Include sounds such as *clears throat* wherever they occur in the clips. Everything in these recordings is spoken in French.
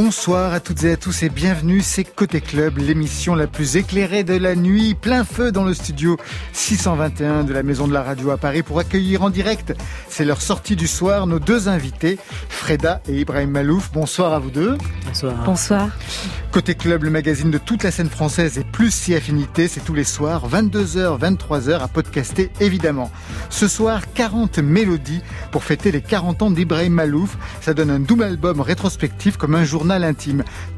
Bonsoir à toutes et à tous et bienvenue, c'est Côté Club, l'émission la plus éclairée de la nuit, plein feu dans le studio 621 de la Maison de la Radio à Paris pour accueillir en direct, c'est leur sortie du soir, nos deux invités, Freda et Ibrahim Malouf. Bonsoir à vous deux. Bonsoir. Bonsoir. Côté Club, le magazine de toute la scène française et plus si affinité, c'est tous les soirs, 22h, 23h à podcaster évidemment. Ce soir, 40 mélodies pour fêter les 40 ans d'Ibrahim Malouf. Ça donne un double album rétrospectif comme un jour journal.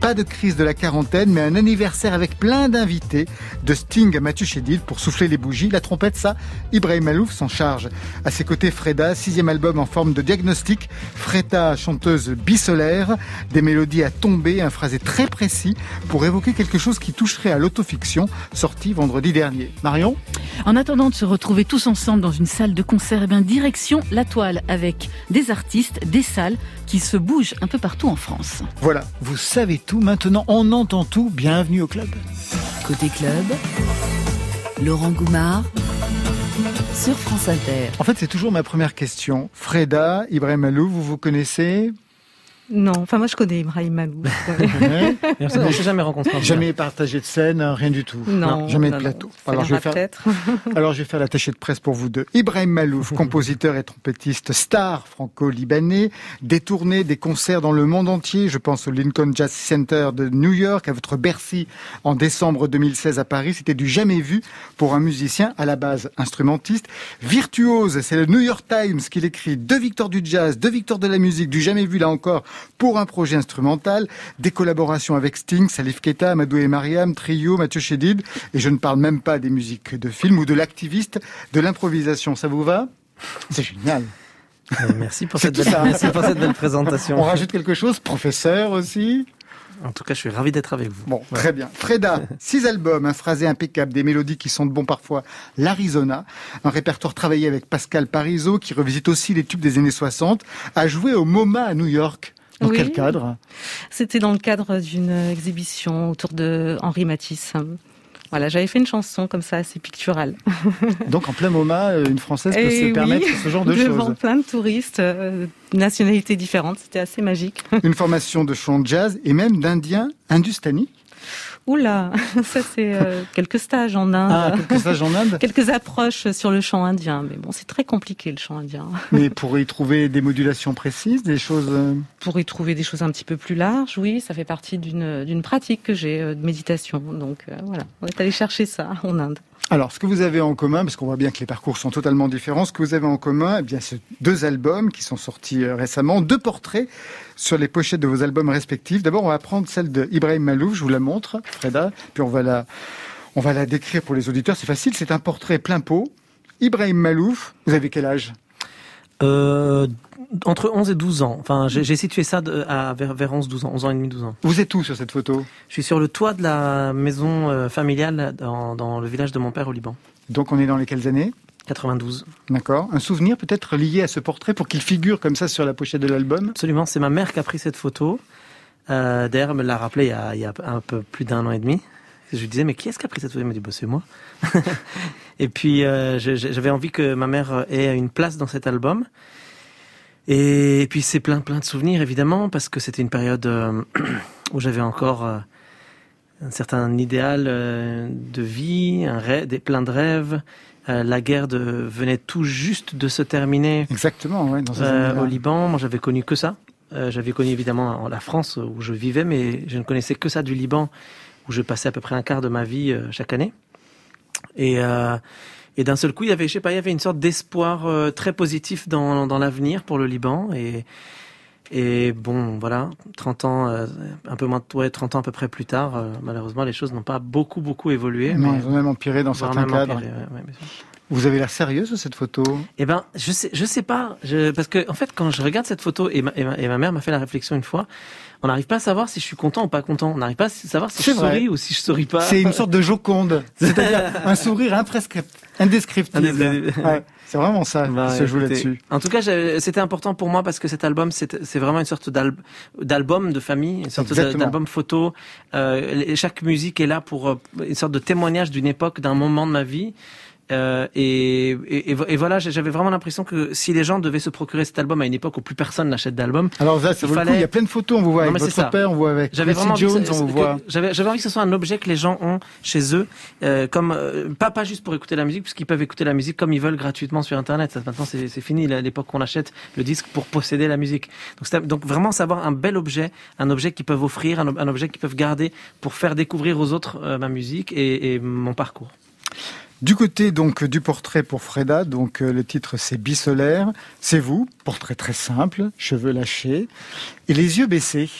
Pas de crise de la quarantaine, mais un anniversaire avec plein d'invités, de Sting à Mathieu Chédid pour souffler les bougies. La trompette, ça, Ibrahim Malouf s'en charge. À ses côtés, Freda, sixième album en forme de diagnostic. Freda, chanteuse bisolaire, des mélodies à tomber, un phrasé très précis pour évoquer quelque chose qui toucherait à l'autofiction, sorti vendredi dernier. Marion? En attendant de se retrouver tous ensemble dans une salle de concert, eh bien, direction la toile avec des artistes, des salles qui se bougent un peu partout en France. Voilà, vous savez tout maintenant, on entend tout. Bienvenue au club. Côté club, Laurent Goumard sur France Inter. En fait, c'est toujours ma première question. Freda, Ibrahim Alou, vous vous connaissez? Non, enfin moi je connais Ibrahim Malou. *laughs* ouais. on ne s'est jamais rencontré. Jamais partagé de scène, rien du tout. Non, jamais de plateau. Alors je, vais faire, *laughs* alors je vais faire l'attaché de presse pour vous deux. Ibrahim Malouf, *laughs* compositeur et trompettiste star franco-libanais, détourné des concerts dans le monde entier. Je pense au Lincoln Jazz Center de New York, à votre Bercy en décembre 2016 à Paris. C'était du jamais vu pour un musicien à la base instrumentiste. Virtuose, c'est le New York Times qui l'écrit. Deux victoires du jazz, deux victoires de la musique, du jamais vu là encore pour un projet instrumental, des collaborations avec Sting, Salif Keita, Amadou et Mariam, Trio, Mathieu Chédid, et je ne parle même pas des musiques de films ou de l'activiste, de l'improvisation. Ça vous va? C'est génial. Euh, merci pour, cette belle, merci pour cette belle présentation. On rajoute quelque chose, professeur aussi? En tout cas, je suis ravi d'être avec vous. Bon, très bien. Freda, *laughs* six albums, un phrasé impeccable, des mélodies qui sont de bon parfois. L'Arizona, un répertoire travaillé avec Pascal Parizeau, qui revisite aussi les tubes des années 60, a joué au MoMA à New York. Dans quel cadre? C'était dans le cadre d'une exhibition autour de Henri Matisse. Voilà, j'avais fait une chanson comme ça, assez picturale. *laughs* Donc en plein moment, une Française peut se permettre ce genre de choses. Devant plein de touristes, euh, nationalités différentes, c'était assez magique. Une formation de chant jazz et même d'Indiens hindustani Oula, *laughs* ça c'est euh, quelques stages en Inde. Ah, quelques stages en Inde *laughs* Quelques approches sur le chant indien. Mais bon, c'est très compliqué le chant indien. *laughs* Mais pour y trouver des modulations précises, des choses... Euh, pour y trouver des choses un petit peu plus larges, oui, ça fait partie d'une pratique que j'ai euh, de méditation. Donc voilà, on est allé chercher ça en Inde. Alors, ce que vous avez en commun, parce qu'on voit bien que les parcours sont totalement différents, ce que vous avez en commun, eh bien, c'est deux albums qui sont sortis récemment, deux portraits sur les pochettes de vos albums respectifs. D'abord, on va prendre celle de Ibrahim Malouf, je vous la montre, Freda, puis on va la, on va la décrire pour les auditeurs. C'est facile, c'est un portrait plein pot. Ibrahim Malouf, vous avez quel âge? Euh, entre 11 et 12 ans. Enfin, j'ai situé ça à, vers, vers 11, 12 ans, 11 ans et demi, 12 ans. Vous êtes où sur cette photo? Je suis sur le toit de la maison euh, familiale dans, dans le village de mon père au Liban. Donc on est dans les quelles années? 92. D'accord. Un souvenir peut-être lié à ce portrait pour qu'il figure comme ça sur la pochette de l'album? Absolument. C'est ma mère qui a pris cette photo. Euh, D'ailleurs, elle me l'a rappelé il y, a, un peu plus d'un an et demi. Je lui disais, mais qui est-ce qui a pris cette photo? Elle me dit, bah, c'est moi. *laughs* et puis, euh, j'avais envie que ma mère ait une place dans cet album. Et, puis, c'est plein, plein de souvenirs, évidemment, parce que c'était une période euh, *clears throat* où j'avais encore euh, un certain idéal de vie, un rêve, des, plein de rêves. La guerre de, venait tout juste de se terminer. Exactement, ouais, dans au Liban. Moi, j'avais connu que ça. J'avais connu évidemment la France où je vivais, mais je ne connaissais que ça du Liban, où je passais à peu près un quart de ma vie chaque année. Et, et d'un seul coup, il y avait, je sais pas, il y avait une sorte d'espoir très positif dans, dans l'avenir pour le Liban. Et, et bon, voilà, 30 ans, un peu moins, ouais, 30 ans à peu près plus tard, malheureusement, les choses n'ont pas beaucoup, beaucoup évolué. Non, mais elles ont même empiré dans certains cadres. Empiré, ouais, vous avez l'air sérieuse sur cette photo? Eh ben, je sais, je sais pas, je, parce que en fait, quand je regarde cette photo et ma, et ma, et ma mère m'a fait la réflexion une fois, on n'arrive pas à savoir si je suis content ou pas content. On n'arrive pas à savoir si je vrai. souris ou si je souris pas. C'est une sorte de joconde, *laughs* c'est-à-dire un sourire indescriptible. Ouais. C'est vraiment ça bah, qui se joue là-dessus. En tout cas, c'était important pour moi parce que cet album, c'est vraiment une sorte d'album de famille, une sorte d'album photo. Euh, chaque musique est là pour euh, une sorte de témoignage d'une époque, d'un moment de ma vie. Euh, et, et, et, voilà, j'avais vraiment l'impression que si les gens devaient se procurer cet album à une époque où plus personne n'achète d'album, alors ça, ça il, fallait... il y a plein de photos, on vous voit avec votre père, on voit avec j'avais vraiment Jones, on vous voit. J'avais, j'avais envie que ce soit un objet que les gens ont chez eux, euh, comme euh, pas pas juste pour écouter la musique, puisqu'ils peuvent écouter la musique comme ils veulent gratuitement sur Internet. Ça, maintenant, c'est, c'est fini l'époque qu'on achète le disque pour posséder la musique. Donc, donc vraiment savoir un bel objet, un objet qu'ils peuvent offrir, un, un objet qu'ils peuvent garder pour faire découvrir aux autres ma musique et, et mon parcours. Du côté donc du portrait pour Freda, donc euh, le titre c'est Bisolaire, c'est vous, portrait très simple, cheveux lâchés et les yeux baissés.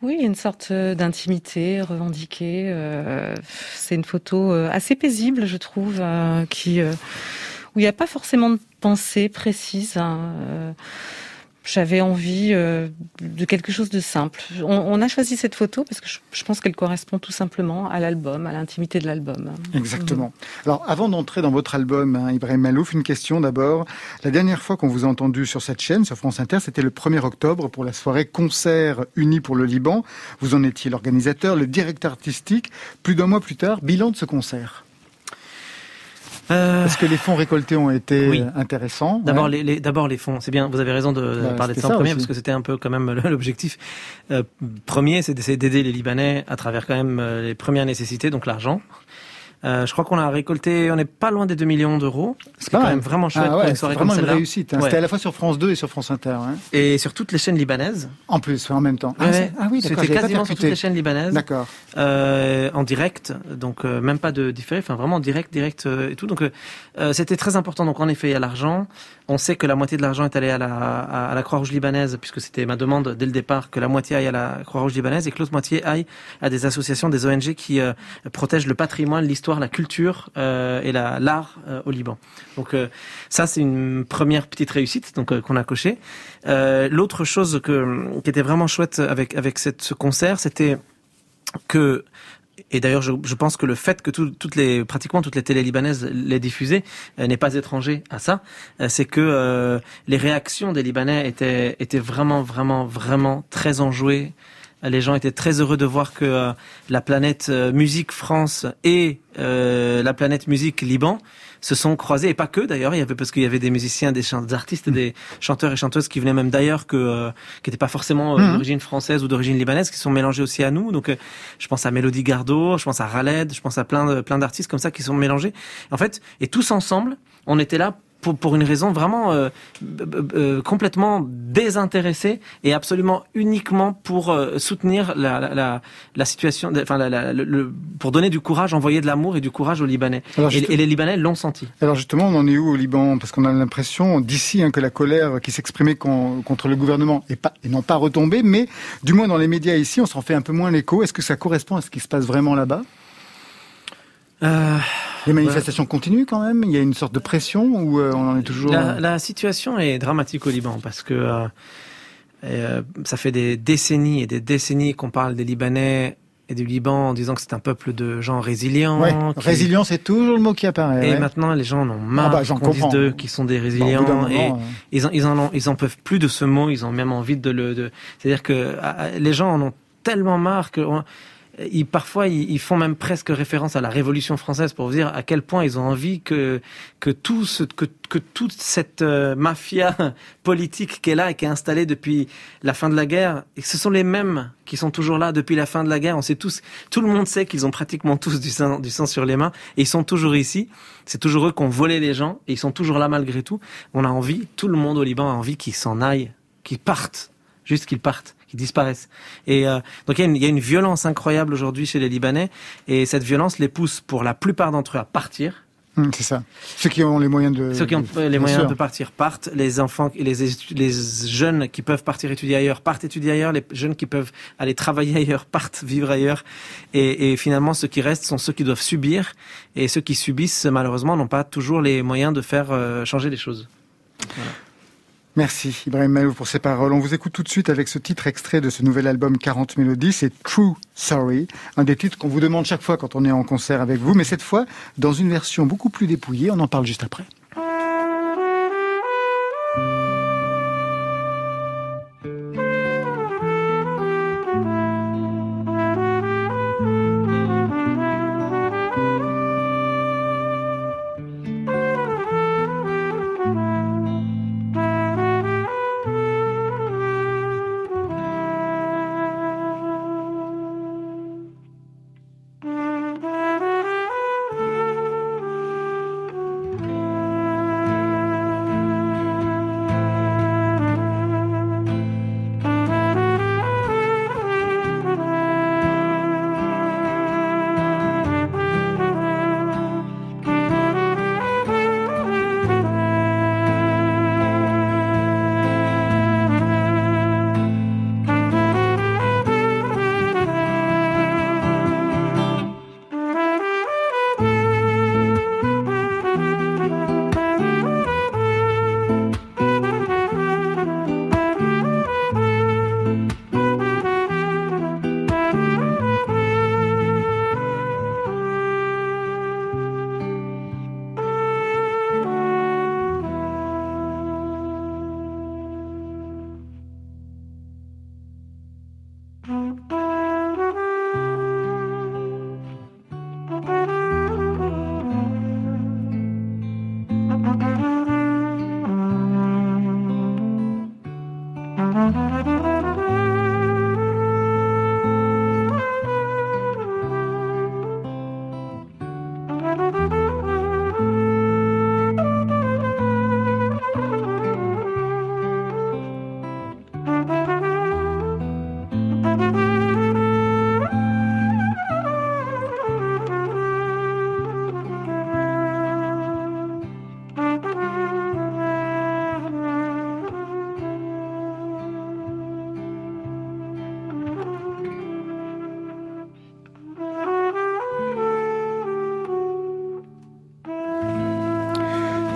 Oui, une sorte euh, d'intimité revendiquée. Euh, c'est une photo assez paisible, je trouve, qui où il n'y a pas forcément de pensée précise. Hein, j'avais envie euh, de quelque chose de simple. On, a choisi cette photo parce que je, pense qu'elle correspond tout simplement à l'album, à l'intimité de l'album. Exactement. Alors, avant d'entrer dans votre album, hein, Ibrahim Malouf, une question d'abord. La dernière fois qu'on vous a entendu sur cette chaîne, sur France Inter, c'était le 1er octobre pour la soirée Concert Uni pour le Liban. Vous en étiez l'organisateur, le directeur artistique. Plus d'un mois plus tard, bilan de ce concert. Euh... Est-ce que les fonds récoltés ont été intéressants? D'abord, les, d'abord les fonds. C'est bien. Vous avez raison de bah, parler de ça en premier parce que c'était un peu quand même l'objectif euh, premier, c'est d'essayer d'aider les Libanais à travers quand même euh, les premières nécessités, donc l'argent. Euh, je crois qu'on a récolté, on n'est pas loin des 2 millions d'euros. C'est quand même vraiment chouette ah ouais, vraiment une réussite. Hein. C'était à la fois sur France 2 et sur France Inter. Hein. Et sur toutes les chaînes libanaises. En plus, en même temps. Ah, ah oui, C'était quasiment sur toutes les chaînes libanaises. D'accord. Euh, en direct, donc euh, même pas de différé, enfin vraiment direct, direct euh, et tout. Donc c'était très important. Donc en effet, il y a l'argent. On sait que la moitié de l'argent est allé à la, à, la Croix-Rouge libanaise, puisque c'était ma demande dès le départ que la moitié aille à la Croix-Rouge libanaise et que l'autre moitié aille à des associations, des ONG qui protègent le patrimoine, l'histoire, la culture euh, et la l'art euh, au Liban. Donc euh, ça c'est une première petite réussite donc qu'on a coché. L'autre chose que qui était vraiment chouette avec avec ce concert, c'était que et d'ailleurs, je, pense que le fait que tout, toutes les, pratiquement toutes les télé libanaises l'aient diffusé n'est pas étranger à ça. c'est que les réactions des Libanais étaient, étaient vraiment, vraiment, vraiment très enjouées, les gens étaient très heureux de voir que euh, la planète euh, musique France et euh, la planète musique Liban se sont croisés. Et pas que d'ailleurs. Il y avait parce qu'il y avait des musiciens des, des artistes des chanteurs et chanteuses qui venaient même d'ailleurs que qui n'étaient pas forcément mhm. d'origine française ou d'origine libanaise qui sont mélangés aussi à nous. Donc je pense à Mélodie Gardot je pense à Raled je pense à plein de plein d'artistes comme ça qui sont mélangés. En fait et tous ensemble on était là pour, pour une raison vraiment euh, euh, complètement désintéressée et absolument uniquement pour euh, soutenir la, la, la, situation, enfin le, pour donner du courage, envoyer de l'amour et du courage aux Libanais. et, les Libanais l'ont senti. Alors justement, on en est où au Liban? Parce qu'on a l'impression d'ici hein, que la colère qui s'exprimait contre le gouvernement est pas et non pas retombée, mais du moins dans les médias ici, on s'en fait un peu moins l'écho. Est-ce que ça correspond à ce qui se passe vraiment là-bas? Euh, les manifestations continuent quand même Il y a une sorte de pression ou euh, on en est toujours... La, la, situation est dramatique au Liban parce que euh, euh, ça fait des décennies et des décennies qu'on parle des Libanais et du Liban en disant que c'est un peuple de gens résilients. Ouais, Résilient, c'est toujours le mot qui apparaît. Et maintenant, les gens en ont marre ah bah, qu'on dise d'eux qui sont des résilients. et ils, en, ils, en ont, ils en peuvent plus de ce mot. Ils ont même envie de le. De... C'est-à-dire que les gens en ont tellement marre que ils, parfois, ils, font même presque référence à la Révolution française pour vous dire à quel point ils ont envie que que tout ce, que, que toute cette euh, mafia *laughs* politique qui est là et qui est installée depuis la fin de la guerre, et ce sont les mêmes qui sont toujours là depuis la fin de la guerre. On sait tous, tout le monde sait qu'ils ont pratiquement tous du sang, du sang sur les mains et ils sont toujours ici. C'est toujours eux qui ont volé les gens et ils sont toujours là malgré tout. On a envie, tout le monde au Liban a envie qu'ils s'en aillent, qu'ils partent, juste qu'ils partent disparaissent. Et euh, donc il y, a une, violence incroyable aujourd'hui chez les Libanais, et cette violence les pousse pour la plupart d'entre eux à partir. Hum, c'est ça. Ceux qui ont les moyens de. Ceux qui ont les moyens de partir partent. Les enfants, les, les jeunes qui peuvent partir étudier ailleurs partent étudier ailleurs. Les jeunes qui peuvent aller travailler ailleurs partent vivre ailleurs. Et, et finalement, ceux qui restent sont ceux qui doivent subir. Et ceux qui subissent, malheureusement, n'ont pas toujours les moyens de faire euh, changer les choses. Voilà. Merci Ibrahim Malouf pour ces paroles. On vous écoute tout de suite avec ce titre extrait de ce nouvel album 40 mélodies, c'est True Sorry, un des titres qu'on vous demande chaque fois quand on est en concert avec vous, mais cette fois dans une version beaucoup plus dépouillée, on en parle juste après.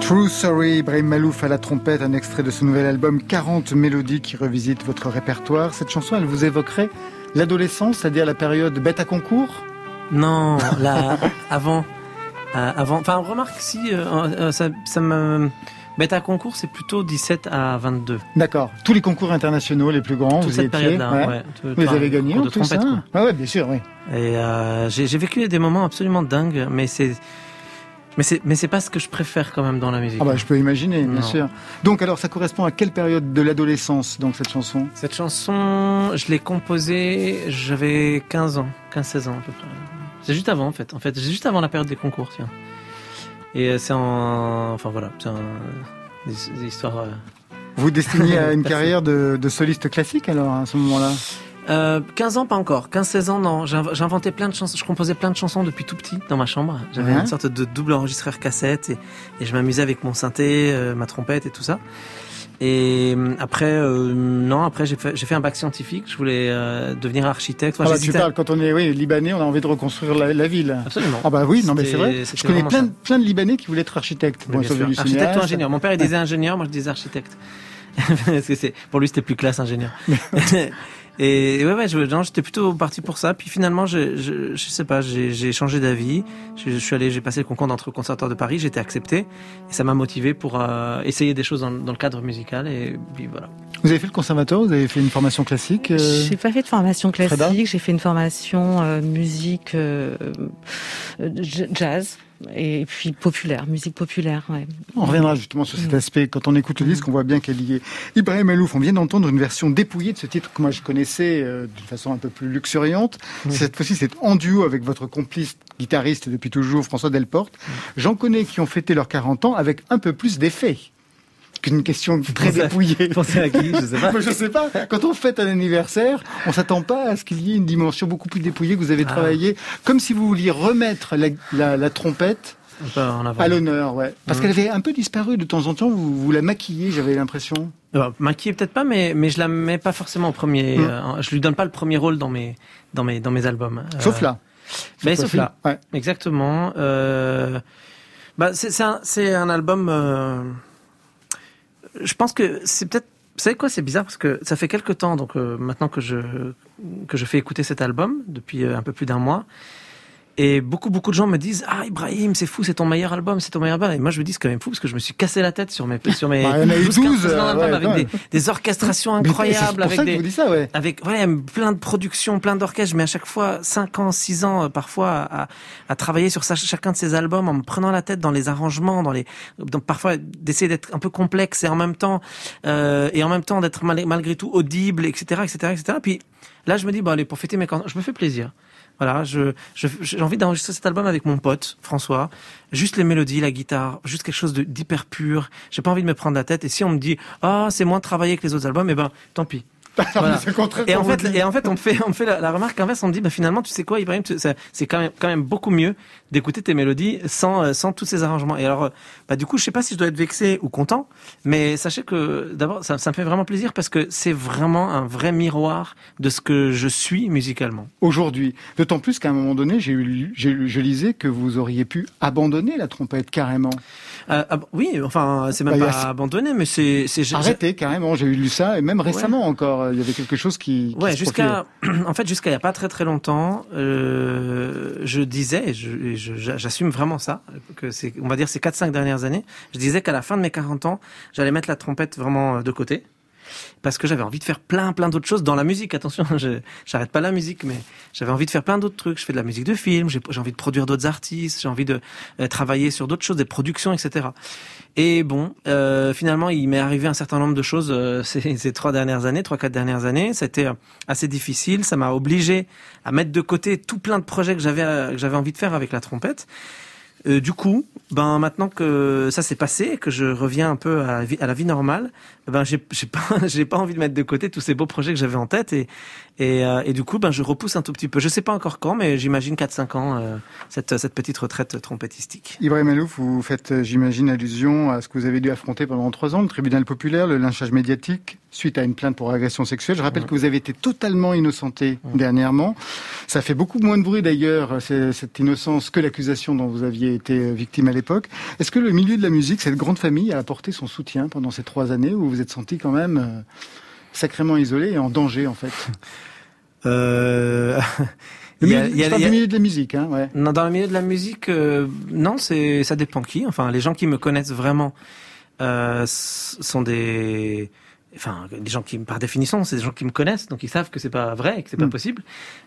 True Sorry, Ibrahim Malouf à la trompette, un extrait de ce nouvel album 40 mélodies qui revisitent votre répertoire. Cette chanson, elle vous évoquerait l'adolescence, c'est-à-dire la période bête à concours? Non, là, *laughs* avant. Euh, avant. Enfin, remarque si euh, euh, ça, ça me. Bête à concours, c'est plutôt 17 à 22. D'accord. Tous les concours internationaux les plus grands, Toute vous cette étiez période-là, ouais. ouais. Vous les avez gagnés plus, trompette, hein? Ah ouais, bien sûr, oui. Et euh, j'ai j'ai vécu des moments absolument dingues, mais c'est. Mais c'est, mais c'est pas ce que je préfère quand même dans la musique. Ah bah, je peux imaginer, bien Non. sûr. Donc alors, ça correspond à quelle période de l'adolescence, donc, cette chanson? Cette chanson, je l'ai composée, j'avais 15 ans, 15-16 ans à peu près. C'est juste avant en fait, en fait, c'est juste avant la période des concours, tiens. Et euh, c'est en, enfin voilà, c'est un, des, des histoires. euh, Vous destinez à *laughs* une carrière de, de soliste classique, alors, à ce moment-là? Euh, 15 ans pas encore, 15-16 ans non. J'inv- J'inventais plein de chansons, je composais plein de chansons depuis tout petit dans ma chambre. J'avais Ouais. une sorte de double enregistreur cassette et, et je m'amusais avec mon synthé, euh, ma trompette et tout ça. Et euh, après, euh, non, après j'ai fait, fait un bac scientifique. Je voulais euh, devenir architecte. Enfin, Ah bah, Tu parles, quand on est oui, libanais, on a envie de reconstruire la, la ville. Absolument. Ah bah oui, non mais c'est vrai. Je connais plein, de- plein de Libanais qui voulaient être architectes. Du Architecte ou ingénieur. Mon père il disait *laughs* ingénieur, moi je disais architecte. *laughs* Parce que c'est, pour lui c'était plus classe ingénieur. *laughs* Et ouais, ouais, je, non, j'étais plutôt parti pour ça. Puis finalement, je, je, je sais pas, j'ai, j'ai changé d'avis. Je, je suis allé, j'ai passé le concours d'entre conservatoire de Paris, j'ai été accepté. Et ça m'a motivé pour euh, essayer des choses dans, dans le cadre musical. Et puis voilà. Vous avez fait le conservatoire, vous avez fait une formation classique euh, J'ai pas fait de formation Freda? classique, j'ai fait une formation euh, musique euh, jazz et puis populaire, musique populaire. Ouais. On reviendra justement sur cet aspect. Quand on écoute le disque, on voit bien qu'elle y est. Ibrahim Alouf, on vient d'entendre une version dépouillée de ce titre que moi je connaissais euh, d'une façon un peu plus luxuriante. Cette fois-ci, c'est en duo avec votre complice guitariste depuis toujours, François Delporte. J'en connais qui ont fêté leurs 40 ans avec un peu plus d'effet qu'une question très Pensez à- dépouillée. Pensez à qui Je sais pas. *laughs* Je sais pas. Quand on fête un anniversaire, on s'attend pas à ce qu'il y ait une dimension beaucoup plus dépouillée que vous avez Ah. travaillé, comme si vous vouliez remettre la, la- la trompette en à l'honneur, ouais. Parce Mhm. qu'elle avait un peu disparu de temps en temps. Vous, vous la maquillez, j'avais l'impression. Euh, maquillée peut-être pas, mais mais je la mets pas forcément au premier. Mm. euh, je lui donne pas le premier rôle dans mes dans mes dans mes albums. Euh, Sauf là. Mais Cette sauf là. Ouais. Exactement. Euh, bah, c'est un, c'est un album. Je pense que c'est peut-être. Vous savez quoi, c'est bizarre parce que ça fait quelques temps, donc euh, maintenant que je que je fais écouter cet album depuis euh, un peu plus d'un mois, et beaucoup beaucoup de gens me disent ah Ibrahim c'est fou c'est ton meilleur album c'est ton meilleur album et moi je me dis c'est quand même fou parce que je me suis cassé la tête sur mes *laughs* sur mes Bah, il y en a eu 12, 12, 15 euh, albums ouais, avec des, orchestrations incroyables avec des ça, ouais. avec ouais, plein de productions, plein d'orchestres, mais à chaque fois 5 ans, 6 ans euh, parfois à, à travailler sur ça, chacun de ces albums en me prenant la tête dans les arrangements, dans les donc parfois d'essayer d'être un peu complexe et en même temps euh, et en même temps d'être mal- malgré tout audible, etc., etc., etc. Puis là, je me dis bon allez pour fêter mes 40 je me fais plaisir. Voilà, je j'ai envie d'enregistrer cet album avec mon pote François, juste les mélodies, la guitare, juste quelque chose d'hyper pur. J'ai pas envie de me prendre la tête. Et si on me dit ah c'est moins travaillé que les autres albums, eh ben tant pis. Voilà. Et en fait, dit. et en fait, on me fait, on me fait la, la remarque inverse. On me dit, bah finalement, tu sais quoi, Ibrahim, c'est quand même, quand même beaucoup mieux d'écouter tes mélodies sans, euh, sans tous ces arrangements. Et alors, euh, bah du coup, je sais pas si je dois être vexé ou content, mais sachez que d'abord, ça, ça me fait vraiment plaisir parce que c'est vraiment un vrai miroir de ce que je suis musicalement. Aujourd'hui. D'autant plus qu'à un moment donné, j'ai eu, j'ai lu- je lisais que vous auriez pu abandonner la trompette carrément. Euh, ah, oui, enfin, c'est même Bah, pas a- abandonné, mais c'est, Arrêtez carrément, j'ai lu ça, et même récemment encore, euh, il y avait quelque chose qui. qui Ouais, jusqu'à *clears throat* en fait jusqu'à il y a pas très très longtemps, euh, je disais, j'assume vraiment ça, que c'est on va dire ces 4-5 dernières années, je disais qu'à la fin de mes 40 ans, j'allais mettre la trompette vraiment de côté parce que j'avais envie de faire plein plein d'autres choses dans la musique. Attention, *laughs* je j'arrête pas la musique, mais j'avais envie de faire plein d'autres trucs. Je fais de la musique de film, j'ai envie de produire d'autres artistes, j'ai envie de euh, travailler sur d'autres choses, des productions, etc. Et bon, euh, finalement, il m'est arrivé un certain nombre de choses euh, *laughs* ces, trois dernières années, trois quatre dernières années. C'était assez difficile. Ça m'a obligé à mettre de côté tout plein de projets que j'avais que j'avais envie de faire avec la trompette. Du coup, ben maintenant que ça s'est passé, que je reviens un peu à la vie normale, ben j'ai pas *laughs* j'ai pas envie de mettre de côté tous ces beaux projets que j'avais en tête et et, euh, et du coup ben je repousse un tout petit peu. Je sais pas encore quand, mais j'imagine 4-5 ans euh, cette cette petite retraite trompettistique. Ibrahim Alouf, vous faites, euh, j'imagine, allusion à ce que vous avez dû affronter pendant trois ans, le tribunal populaire, le lynchage médiatique, suite à une plainte pour agression sexuelle. Je rappelle que vous avez été totalement innocenté dernièrement. Ça fait beaucoup moins de bruit d'ailleurs, c'est- cette innocence, que l'accusation dont vous aviez été victime à l'époque. Est-ce que le milieu de la musique, cette grande famille, a apporté son soutien pendant ces trois années où vous vous êtes senti quand même sacrément isolé et en danger en fait *laughs* euh... Le il y a, il y a, milieu de la musique, hein, ouais. Non, dans le milieu de la musique, euh, non, c'est ça dépend qui. Enfin, les gens qui me connaissent vraiment euh, sont des enfin des gens qui par définition c'est des gens qui me connaissent donc ils savent que c'est pas vrai et que c'est pas mm. possible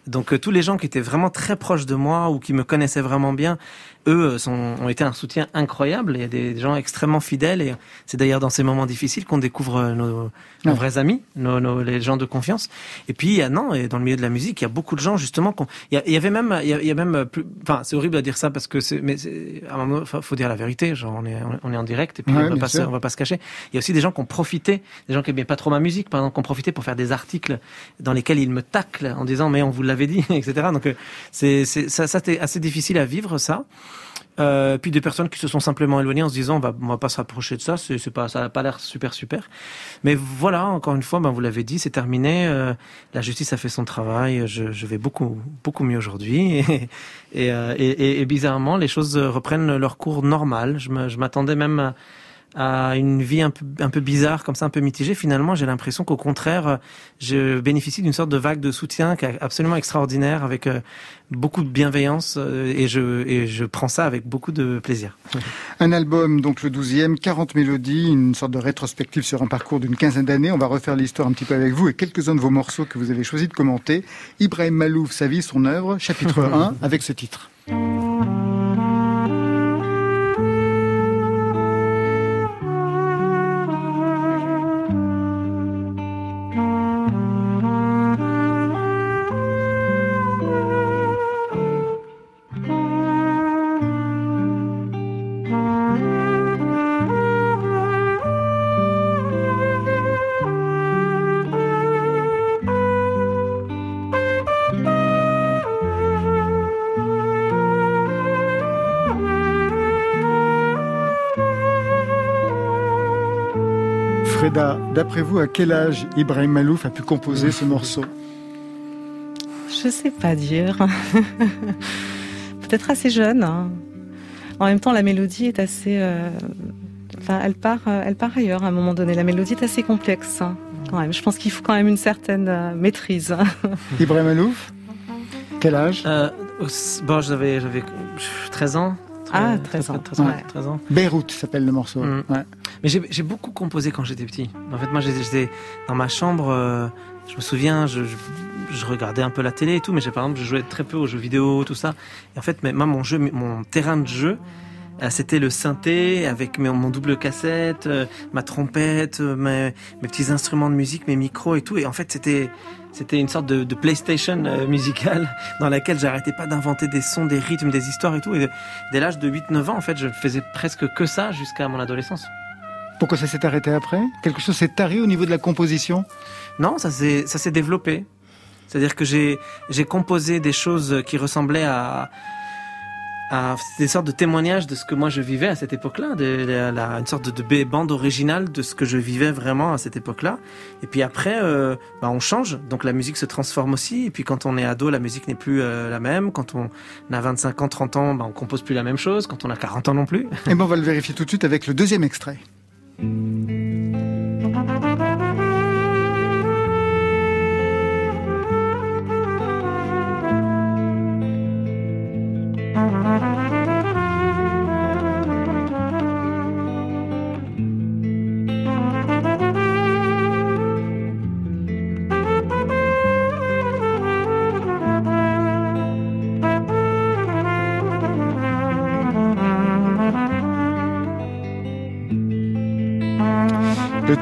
donc euh, tous les gens qui étaient vraiment très proches de moi ou qui me connaissaient vraiment bien eux sont, ont été un soutien incroyable. Il y a des gens extrêmement fidèles et c'est d'ailleurs dans ces moments difficiles qu'on découvre euh, nos, nos vrais amis, nos, nos, les gens de confiance. Et puis, il y a, non, et dans le milieu de la musique, il y a beaucoup de gens justement. Il y, avait même, il y, a, même plus. Enfin, c'est horrible à dire ça parce que c'est, mais à un moment, faut dire la vérité. Genre, on est, on est en direct et puis on, va pas se, on va pas se cacher. Il y a aussi des gens qui ont profité, des gens qui aiment pas trop ma musique, par exemple, qui ont profité pour faire des articles dans lesquels ils me taclent en disant mais on vous l'avait dit, *laughs* etc. Donc, euh, c'est, ça, ça c'était assez difficile à vivre ça. Euh, puis des personnes qui se sont simplement éloignées en se disant va, on va pas se rapprocher de ça, c'est, pas, ça n'a pas l'air super super. Mais voilà, encore une fois, ben, vous l'avez dit, c'est terminé. Euh, la justice a fait son travail. Je, vais beaucoup beaucoup mieux aujourd'hui *laughs* euh, et, bizarrement, les choses reprennent leur cours normal. Je, m'attendais même à une vie un peu, un peu bizarre, comme ça, un peu mitigée, finalement, j'ai l'impression qu'au contraire, je bénéficie d'une sorte de vague de soutien qui est absolument extraordinaire, avec euh, beaucoup de bienveillance, euh, et je, et je prends ça avec beaucoup de plaisir. Un album, donc le 12e, 40 mélodies, une sorte de rétrospective sur un parcours d'une quinzaine d'années. On va refaire l'histoire un petit peu avec vous et quelques-uns de vos morceaux que vous avez choisi de commenter. Ibrahim Malouf, sa vie, son œuvre, chapitre *laughs* 1, avec ce titre. D'après vous, à quel âge Ibrahim Malouf a pu composer ce morceau? Je ne sais pas dire. *laughs* Peut-être assez jeune. Hein. En même temps, la mélodie est assez. Euh, enfin, elle part, euh, elle part ailleurs à un moment donné. La mélodie est assez complexe. Hein, quand même. Je pense qu'il faut quand même une certaine euh, maîtrise. *laughs* Ibrahim Malouf? Quel âge? Bon, j'avais 13 ans. Ah, 13, ans. 13 ans. Beyrouth s'appelle le morceau. Mm. Ouais. Mais j'ai beaucoup composé quand j'étais petit. En fait, moi, j'étais dans ma chambre. Euh, je me souviens, je, je, regardais un peu la télé et tout, mais par exemple, je jouais très peu aux jeux vidéo, tout ça. Et en fait, moi, mon jeu, mon terrain de jeu, euh, c'était le synthé avec mon double cassette, euh, ma trompette, mes, mes, petits instruments de musique, mes micros et tout. Et en fait, c'était c'était une sorte de, de PlayStation euh, musicale *laughs* dans laquelle j'arrêtais pas d'inventer des sons, des rythmes, des histoires et tout. Et dès l'âge de 8-9 ans, en fait, je faisais presque que ça jusqu'à mon adolescence. Pourquoi ça s'est arrêté après? Quelque chose s'est taré au niveau de la composition? Non, ça s'est ça s'est développé. C'est-à-dire que j'ai j'ai composé des choses qui ressemblaient à des sortes de témoignages de ce que moi je vivais à cette époque-là, une sorte de, bande originale de ce que je vivais vraiment à cette époque-là. Et puis après, euh, bah, on change, donc la musique se transforme aussi. Et puis quand on est ado, la musique n'est plus euh, la même. Quand on a 25 ans, 30 ans, bah, on compose plus la même chose. Quand on a 40 ans non plus. Et ben on va le vérifier tout de suite avec le deuxième extrait. Le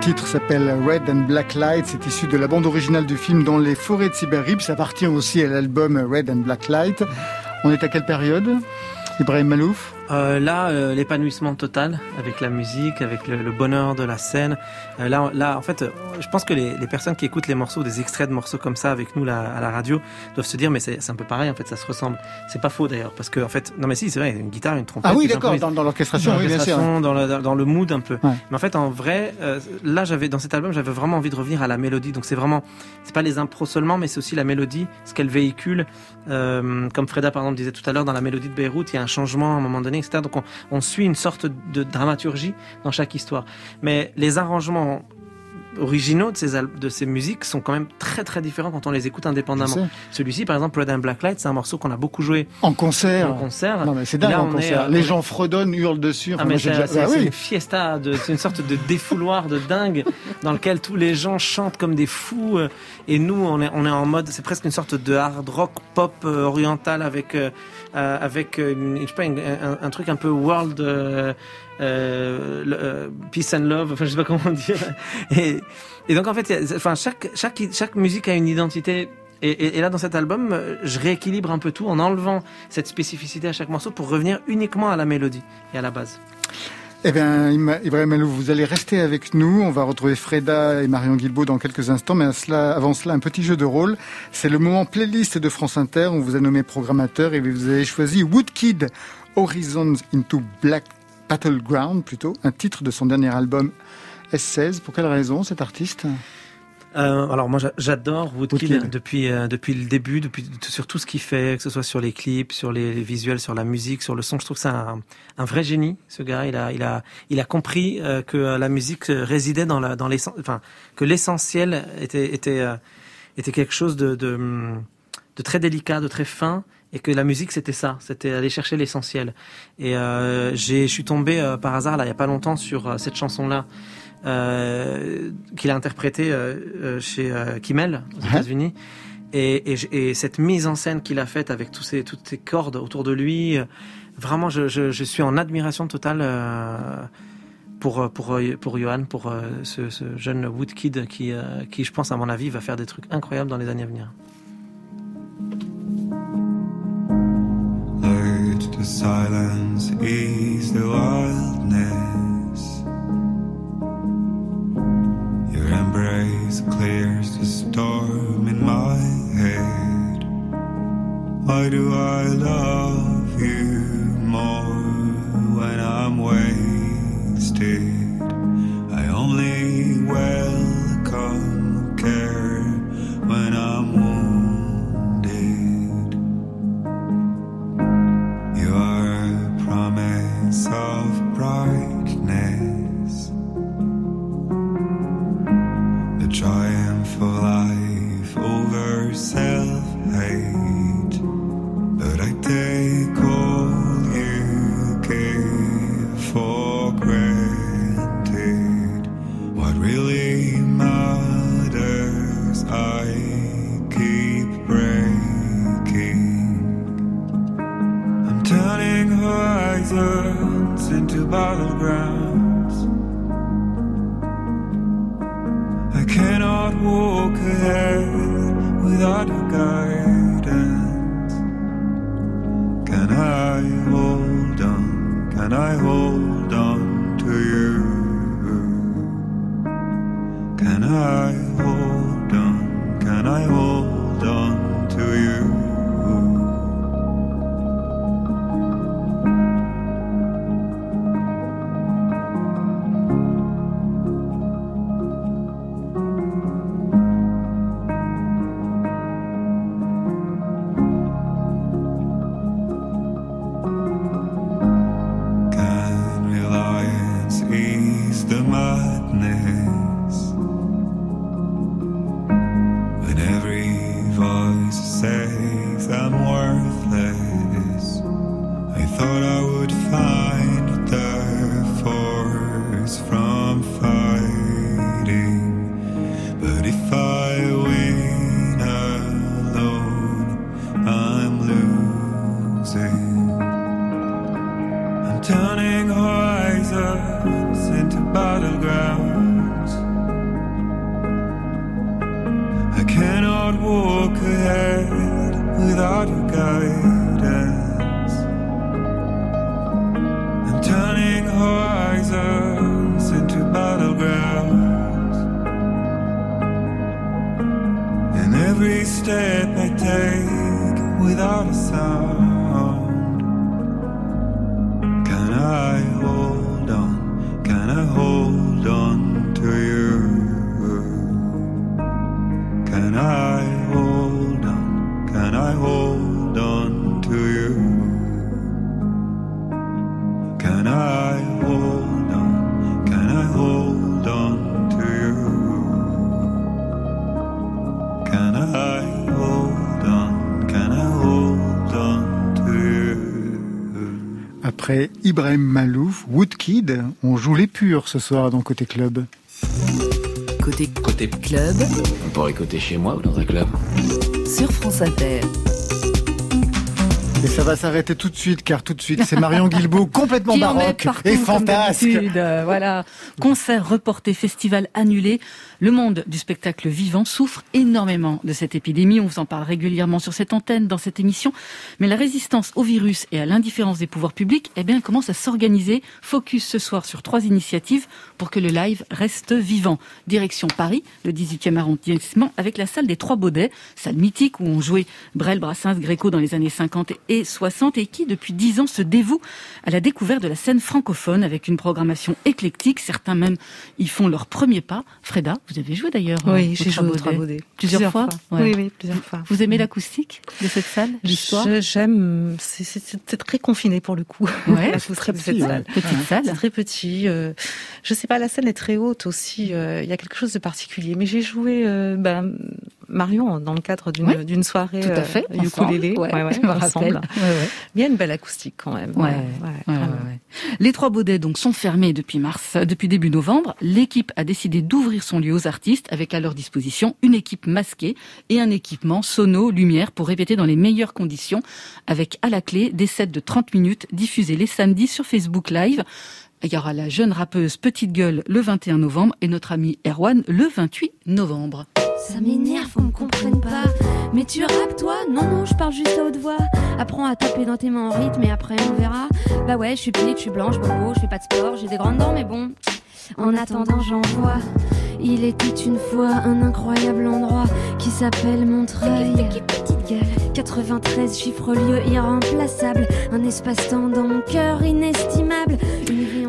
titre s'appelle Red and Black Light. C'est issu de la bande originale du film Dans les forêts de Sibérie. Ça appartient aussi à l'album Red and Black Light. On est à quelle période Ibrahim Malouf? Euh, là, euh, l'épanouissement total avec la musique, avec le, le bonheur de la scène. Euh, là, là, en fait, je pense que les, les, personnes qui écoutent les morceaux, des extraits de morceaux comme ça avec nous là, à la radio, doivent se dire mais c'est un peu pareil. En fait, ça se ressemble. C'est pas faux d'ailleurs, parce que en fait, non mais si, c'est vrai, une guitare, une trompette. Ah oui, d'accord, dans, dans l'orchestration, oui, bien sûr. Dans le, dans le mood un peu. Mais en fait, en vrai, euh, là, j'avais dans cet album, j'avais vraiment envie de revenir à la mélodie. Donc c'est vraiment, c'est pas les impros seulement, mais c'est aussi la mélodie, ce qu'elle véhicule. comme Freda par exemple disait tout à l'heure, dans la mélodie de Beyrouth, il y a un changement à un moment donné donné, etc. Donc on, on suit une sorte de dramaturgie dans chaque histoire. Mais les arrangements originaux de ces, de ces musiques sont quand même très très différents quand on les écoute indépendamment. Celui-ci, par exemple, Red and Black Light, c'est un morceau qu'on a beaucoup joué en concert. En concert. Non mais c'est dingue en concert. Euh, les gens fredonnent, hurlent dessus. ah, mais c'est ah une fiesta, c'est une sorte de défouloir de dingue *laughs* dans lequel tous les gens chantent comme des fous euh, et nous on est on est en mode, c'est presque une sorte de hard rock pop euh, oriental avec avec je sais pas, un, truc un peu world euh, euh, peace and love, enfin je sais pas comment dire. *laughs* Et, et donc en fait, enfin chaque chaque chaque musique a une identité. Et, et, là, dans cet album, je rééquilibre un peu tout en enlevant cette spécificité à chaque morceau pour revenir uniquement à la mélodie et à la base. Eh bien, Ibrahim Alou, vous allez rester avec nous. On va retrouver Freda et Marion Guilbault dans quelques instants. Mais avant cela, un petit jeu de rôle. C'est le moment playlist de France Inter. On vous a nommé programmateur et vous avez choisi Woodkid Horizons into Black Battleground plutôt, un titre de son dernier album S16. Pour quelle raison cet artiste? Euh, alors moi j'adore Woodkid, depuis euh, depuis le début, depuis sur tout ce qu'il fait, que ce soit sur les clips, sur les, visuels, sur la musique, sur le son. Je trouve que c'est un, un, vrai génie. Ce gars, il a il a il a compris euh, que la musique résidait dans la dans l'essence, enfin que l'essentiel était était était quelque chose de, de de très délicat, de très fin et que la musique c'était ça, c'était aller chercher l'essentiel. Et euh, j'ai, je suis tombé euh, par hasard là il y a pas longtemps sur euh, cette chanson là euh, qu'il a interprétée euh, chez Kimmel aux uh-huh. États-Unis. Et, et, et, cette mise en scène qu'il a faite avec tous ces, toutes ces cordes autour de lui, vraiment je, je, je, suis en admiration totale pour pour pour Johan, pour ce, ce jeune Woodkid qui qui je pense à mon avis va faire des trucs incroyables dans les années à venir. The silence is the wildness. Embrace clears the storm in my head. Why do I love you more when I'm wasted? I only welcome care when I'm wounded. You are a promise of brightness, turning horizons into battlegrounds. I cannot walk ahead without a guide. Ibrahim Malouf, Woodkid, on joue les purs ce soir dans Côté Club. Côté Côté club On pourrait côté chez moi ou dans un club. sur France Inter. Et ça va s'arrêter tout de suite, car tout de suite, c'est Marion *laughs* Guilbault, complètement baroque et fantasque. d'habitude. Euh, Voilà, concert reporté, festival annulé. Le monde du spectacle vivant souffre énormément de cette épidémie. On vous en parle régulièrement sur cette antenne, dans cette émission. Mais la résistance au virus et à l'indifférence des pouvoirs publics, eh bien, commence à s'organiser. Focus ce soir sur trois initiatives pour que le live reste vivant. Direction Paris, le 18e arrondissement, avec la salle des Trois Baudets, salle mythique où on jouait Brel, Brassens, Gréco dans les années 50 et 60 et qui, depuis 10 ans, se dévoue à la découverte de la scène francophone avec une programmation éclectique. Certains même y font leur premier pas. Freda, vous avez joué d'ailleurs euh, Oui, au j'ai joué au. Trabaudet. Plusieurs fois Ouais. Oui, oui, plusieurs fois. Vous aimez l'acoustique de cette salle, J'aime, c'est- très confiné pour le coup. Ouais, *laughs* c'est très petit, cette ouais. salle. Petite très petit. euh, je sais pas, la scène est très haute aussi. euh, Il y a quelque chose de particulier. Mais j'ai joué euh, ben, Marion dans le cadre d'une Ouais, soirée Tout à fait. euh, ukulélé. Ouais, ouais, je me rappelle. Ensemble. Ouais, ouais. Il y a une belle acoustique quand même. Ouais, ouais, Ouais, ouais, vraiment. ouais. Les trois baudets donc sont fermés depuis mars, euh, depuis début novembre. L'équipe a décidé d'ouvrir son lieu aux artistes avec à leur disposition une équipe masquée et un équipement sono, lumière pour répéter dans les meilleures conditions avec à la clé des sets de 30 minutes diffusés les samedis sur Facebook Live. Il y aura la jeune rappeuse Petite Gueule le 21 novembre et notre ami Erwan le 28 novembre. Ça m'énerve qu'on me comprenne pas. Mais tu rappes toi? Non, non, je parle juste à haute voix. Apprends à taper dans tes mains en rythme et après on verra. Bah ouais, je suis petite, je suis blanche, bobo, je fais pas de sport, j'ai des grandes dents, mais bon. En attendant, j'en vois. Il était une fois un incroyable endroit qui s'appelle Montreuil. Petite gueule. 93 chiffres lieu irremplaçable. Un espace-temps dans mon cœur inestimable.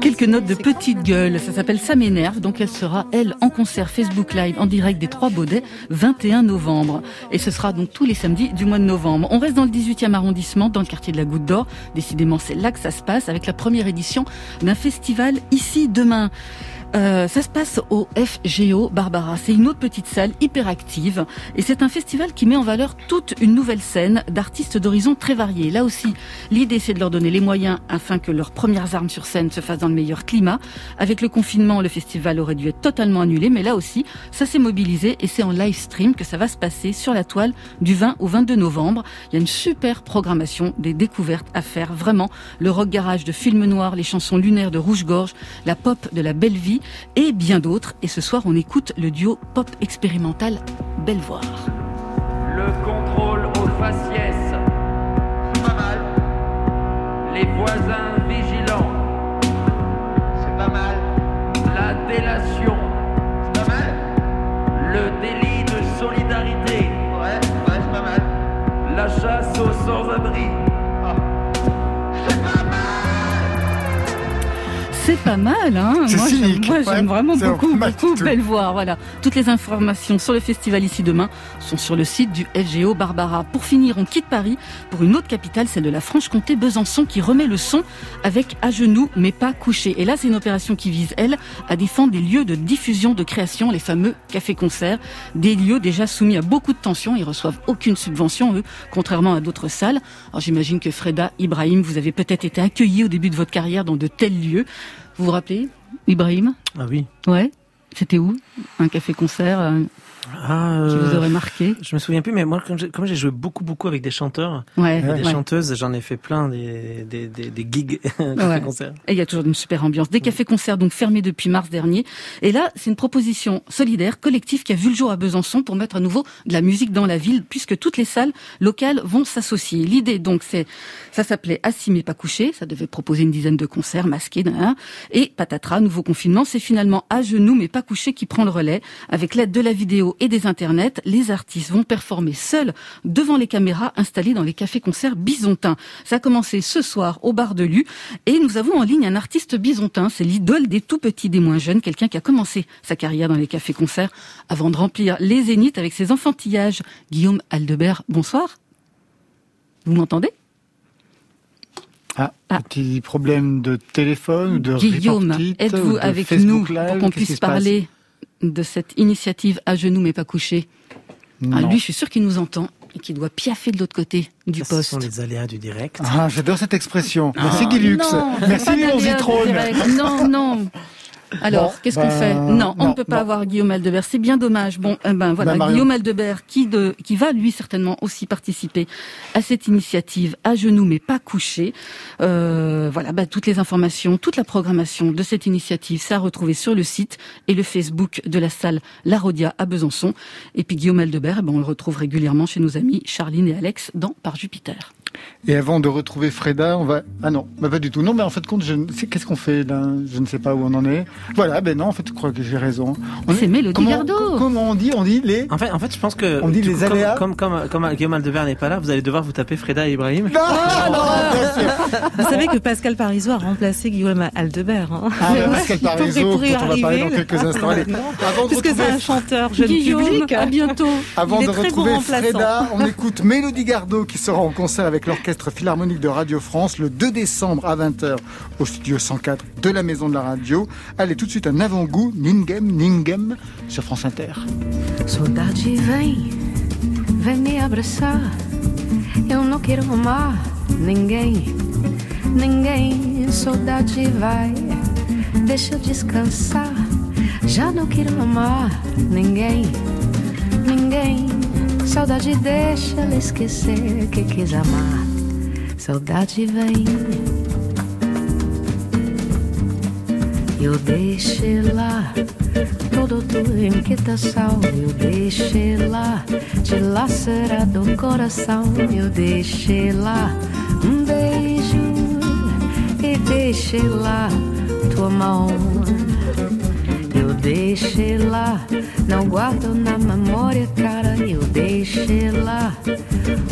Quelques notes de petite gueule. Ça s'appelle Ça m'énerve. Donc elle sera, elle, en concert Facebook Live en direct des Trois Baudets, 21 novembre. Et ce sera donc tous les samedis du mois de novembre. On reste dans le 18e arrondissement, dans le quartier de la Goutte d'Or. Décidément, c'est là que ça se passe avec la première édition d'un festival ici demain. Euh, ça se passe au FGO Barbara. C'est une autre petite salle hyper active et c'est un festival qui met en valeur toute une nouvelle scène d'artistes d'horizons très variés. Là aussi, l'idée c'est de leur donner les moyens afin que leurs premières armes sur scène se fassent dans le meilleur climat. Avec le confinement, le festival aurait dû être totalement annulé, mais là aussi, ça s'est mobilisé et c'est en live stream que ça va se passer sur la toile du 20 au 22 novembre. Il y a une super programmation, des découvertes à faire, vraiment. Le rock garage de Film Noir, les chansons lunaires de Rouge-Gorge, la pop de la Belle Vie et bien d'autres. Et ce soir, on écoute le duo pop expérimental Belvoir. Le contrôle aux faciès. Pas mal. Les voisins vigilants. C'est pas mal. La délation. C'est pas mal. Le délit de solidarité. Ouais, ouais, c'est pas mal. La chasse aux sans-abri. C'est pas mal, hein C'est Moi, j'aime- cynique. Moi, j'aime Ouais, vraiment beaucoup, beaucoup. Bellevoir. Voilà. Toutes les informations sur le festival ici demain sont sur le site du FGO Barbara. Pour finir, on quitte Paris pour une autre capitale, celle de la Franche-Comté, Besançon, qui remet le son avec à genoux mais pas couché. Et là, c'est une opération qui vise, elle, à défendre des lieux de diffusion, de création, les fameux cafés-concerts, des lieux déjà soumis à beaucoup de tensions. Ils reçoivent aucune subvention, eux, contrairement à d'autres salles. Alors j'imagine que Freda, Ibrahim, vous avez peut-être été accueillis au début de votre carrière dans de tels lieux. Vous vous rappelez, Ibrahim? Ah oui. Ouais. C'était où? Un café-concert euh, Ah, qui vous euh, aurait marqué Je me souviens plus, mais moi, comme j'ai, joué beaucoup, beaucoup avec des chanteurs Ouais. et des ouais. chanteuses, j'en ai fait plein des, des, des, des gigs, *laughs* des Ouais. concerts. Et il y a toujours une super ambiance. Des cafés-concerts donc fermés depuis mars dernier. Et là, c'est une proposition solidaire, collective, qui a vu le jour à Besançon pour mettre à nouveau de la musique dans la ville, puisque toutes les salles locales vont s'associer. L'idée donc, c'est, ça s'appelait Assis mais pas couché. Ça devait proposer une dizaine de concerts masqués. Et patatras, nouveau confinement, c'est finalement à genoux mais pas couché qui prend le relais. Avec l'aide de la vidéo et des internets, les artistes vont performer seuls devant les caméras installées dans les cafés-concerts bisontins. Ça a commencé ce soir au bar de Lu et nous avons en ligne un artiste bisontin. C'est l'idole des tout petits, des moins jeunes, quelqu'un qui a commencé sa carrière dans les cafés-concerts avant de remplir les zéniths avec ses enfantillages. Guillaume Aldebert, bonsoir. Vous m'entendez? Ah, Ah. petit problème de téléphone ou de Guillaume, êtes-vous avec Facebook nous Live, pour qu'on puisse parler? De cette initiative à genoux mais pas couché Ah. Lui, je suis sûr qu'il nous entend. et qui doit piaffer de l'autre côté du Ça, poste. Ce sont les aléas du direct. Ah, j'adore cette expression. Merci Ah, Guy Lux. non, Merci Léon Zitrone. Non, non. Alors, Bon, qu'est-ce qu'on ben, fait Non, on ne peut pas non. avoir Guillaume Aldebert. C'est bien dommage. Bon, eh ben voilà, Ben. Guillaume Aldebert qui de qui va lui certainement aussi participer à cette initiative à genoux mais pas couché. Euh, voilà, bah, toutes les informations, toute la programmation de cette initiative, ça à retrouver sur le site et le Facebook de la salle La Rodia à Besançon. Et puis Guillaume Aldebert, eh ben, on le retrouve régulièrement chez nos amis Charline et Alex dans Par Jupiter. Et avant de retrouver Freda, on va. Ah non, bah pas du tout. Non, mais en fait, compte, je... qu'est-ce qu'on fait là? Je ne sais pas où on en est. Voilà, ben non, en fait, je crois que j'ai raison. On C'est Mélodie comment, Gardot. co- Comment on dit On dit les. En fait, en fait, je pense que On dit les coup, aléas Comme, comme, comme, Guillaume Aldebert n'est pas là, vous allez devoir vous taper Freda et Ibrahim. Non, non, bien sûr. Vous savez que Pascal Parisot a remplacé Guillaume Aldebert. Hein. Ah, mais Pascal pourrait dont on va parler dans quelques instants. Allez, Non. avant de c'est retrouver un chanteur jeune Guillaume, public. à bientôt. Avant Il est de retrouver. Freda, on écoute Mélodie Gardot qui sera en concert avec l'Orchestre Philharmonique de Radio France le 2 décembre à 20h au studio 104 de la Maison de la Radio. Allez, tout de suite un avant-goût, Ningem, Ningem, sur France Inter. Saudade me. Eu quero vai, deixa eu descansar. Já quero amar ninguém. Saudade deixa ela esquecer que quis amar. Saudade vem. Eu deixei lá todo tua inquietação. Eu deixei lá dilacerado o coração. Eu deixei lá um beijo e deixei lá tua mão. Eu deixei lá, não guardo na memória, cara. Eu deixei lá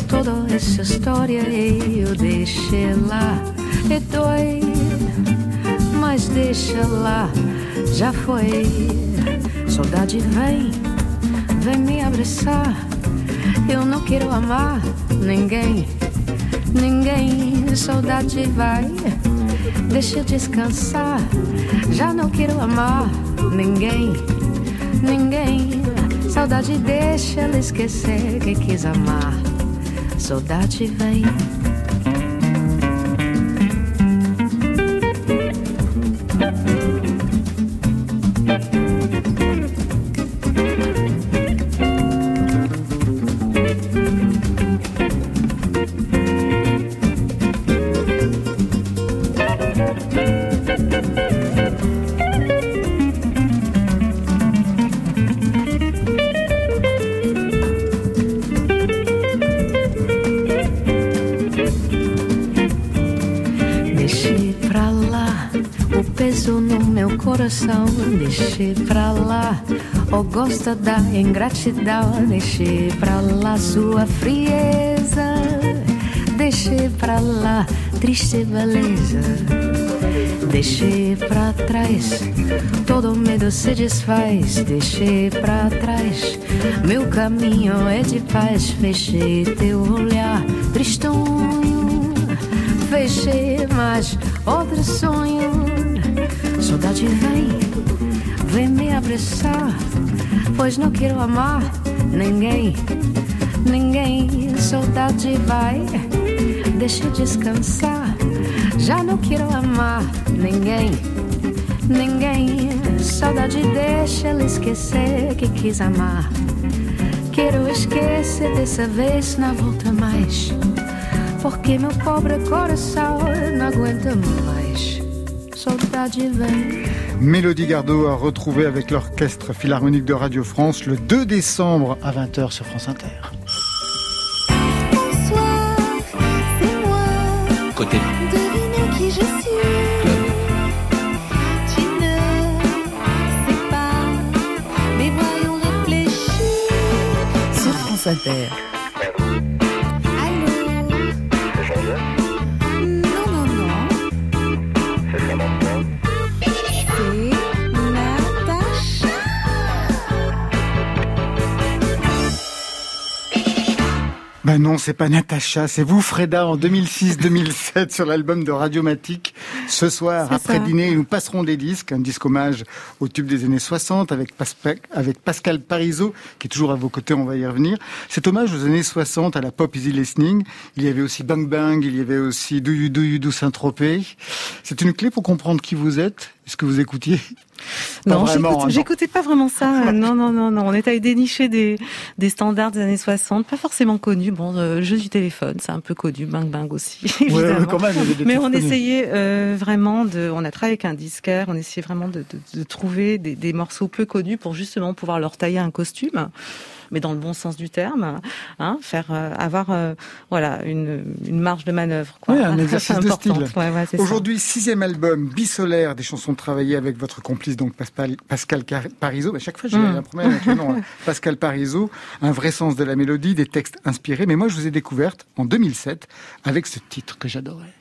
toda essa história. Eu deixei lá e dói mas deixa lá, já foi. Saudade vem, vem me abraçar. Eu não quero amar ninguém, ninguém. Saudade vai, deixa eu descansar. Já não quero amar ninguém, ninguém. Saudade deixa ela esquecer que quis amar. Saudade vem. Coração. Deixei pra lá o gosto da ingratidão. Deixei pra lá sua frieza. Deixei pra lá triste beleza. Deixei pra trás todo medo se desfaz. Deixei pra trás meu caminho é de paz. Fechei teu olhar tristonho. Fechei mais outro sonho. Saudade vem, vem me abraçar. Pois não quero amar ninguém, ninguém. Saudade vai, deixa descansar. Já não quero amar ninguém, ninguém. Saudade deixa ela esquecer que quis amar. Quero esquecer dessa vez, não volta mais. Porque meu pobre coração não aguenta mais. Mélodie Gardot à retrouver avec l'Orchestre Philharmonique de Radio France le 2 décembre à 20h sur France Inter. Bonsoir, c'est moi. Côté Devinez qui je suis. Tu ne sais pas, mais voyons réfléchir. Sur France Inter. Ben non, c'est pas Natacha, c'est vous Freda en 2006-2007 sur l'album de Radiomatique. Ce soir, après ça. dîner, nous passerons des disques, un disque hommage au tube des années 60 avec, Pascal Parisot, qui est toujours à vos côtés, on va y revenir. Cet hommage aux années 60 à la pop easy listening, il y avait aussi Bang Bang, il y avait aussi Do You Do You Do Saint-Tropez. C'est une clé pour comprendre qui vous êtes, est-ce que vous écoutiez *laughs* Pas Non, hein, non. j'écoutais pas vraiment ça. *laughs* non, non, non, non. On est allé dénicher des, des standards des années 60, pas forcément connus. Bon, euh, le jeu du téléphone, c'est un peu connu. Bang Bang aussi, *laughs* Ouais, évidemment. ouais, quand même, Mais on connus. essayait euh, vraiment de, on a travaillé avec un disquaire, on essayait vraiment de, de, de trouver des, des morceaux peu connus pour justement pouvoir leur tailler un costume, mais dans le bon sens du terme, hein, faire euh, avoir euh, voilà une, une marge de manœuvre. Quoi. Ouais, un *laughs* exercice de style. Ouais, ouais. Aujourd'hui, sixième album, Bisolaire, des chansons travaillées avec votre complice, donc Pascal, Pascal. À chaque fois, j'ai Mm. un problème avec le nom. hein. *laughs* Pascal Parisot, un vrai sens de la mélodie, des textes inspirés. Mais moi, je vous ai découverte en 2007 avec ce titre que j'adorais.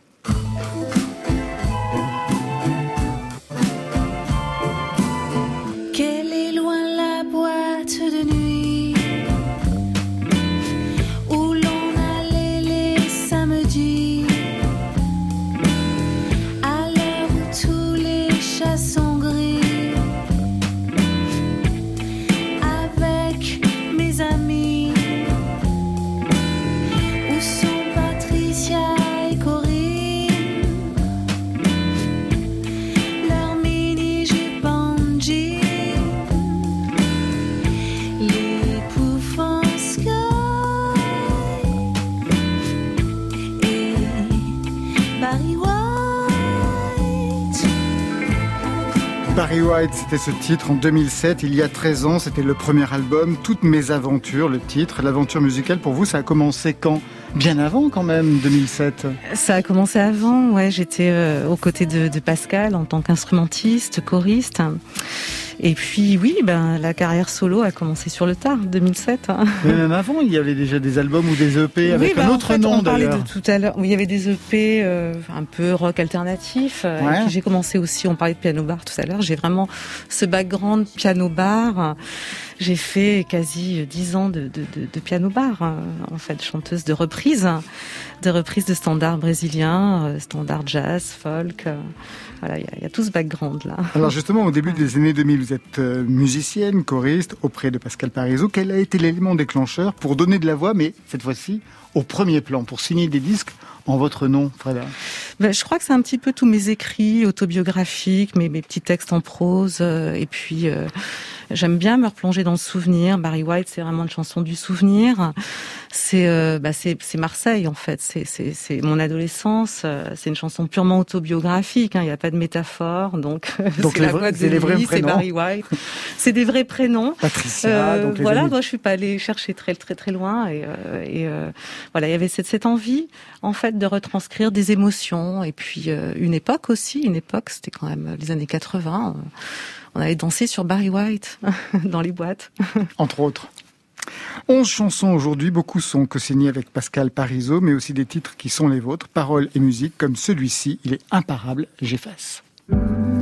White, c'était ce titre en 2007, il y a 13 ans. C'était le premier album, Toutes mes aventures, le titre. L'aventure musicale, pour vous, ça a commencé quand? Bien avant, quand même, 2007. Ça a commencé avant, ouais. J'étais euh, aux côtés de Pascal en tant qu'instrumentiste, choriste. Et puis oui, ben la carrière solo a commencé sur le tard, 2007. hein. Mais même avant, il y avait déjà des albums ou des EP avec oui, un bah, autre en fait, nom, on parlait de tout à l'heure. Il y avait des EP euh, un peu rock alternatif. euh, Ouais. j'ai commencé aussi, on parlait de piano bar tout à l'heure. J'ai vraiment ce background piano bar. J'ai fait quasi dix ans de, de, de, de piano bar, euh, en fait, chanteuse de reprises, de reprises de standards brésiliens, euh, standards jazz, folk. Voilà, il y, a- il y a tout ce background là. *laughs* Alors justement, au début des années 2000, vous êtes euh, musicienne, choriste auprès de Pascal Parisot. Quel a été l'élément déclencheur pour donner de la voix, mais cette fois-ci au premier plan, pour signer des disques en votre nom, Freda? Ben, je crois que c'est un petit peu tous mes écrits autobiographiques, mes, mes petits textes en prose, euh, et puis euh, j'aime bien me replonger dans le souvenir. Barry White, c'est vraiment une chanson du souvenir. C'est euh, bah, c'est Marseille en fait. C'est c'est c'est mon adolescence. euh, C'est une chanson purement autobiographique. hein, Il n'y a pas de métaphore, donc Donc c'est les la vrais- voix de les vrais c'est. Barry White. C'est des vrais prénoms. Patricia, Euh, donc les voilà, moi je suis pas allée chercher très très très loin et, euh, et euh, voilà, il y avait cette, cette envie en fait de retranscrire des émotions et puis euh, une époque aussi, une époque, c'était quand même les années 80. euh, on allait danser sur Barry White *laughs* dans les boîtes. entre autres. 11 chansons aujourd'hui, beaucoup sont co-signées avec Pascal Parisot, mais aussi des titres qui sont les vôtres, paroles et musique, comme celui-ci, il est imparable, j'efface. J'efface,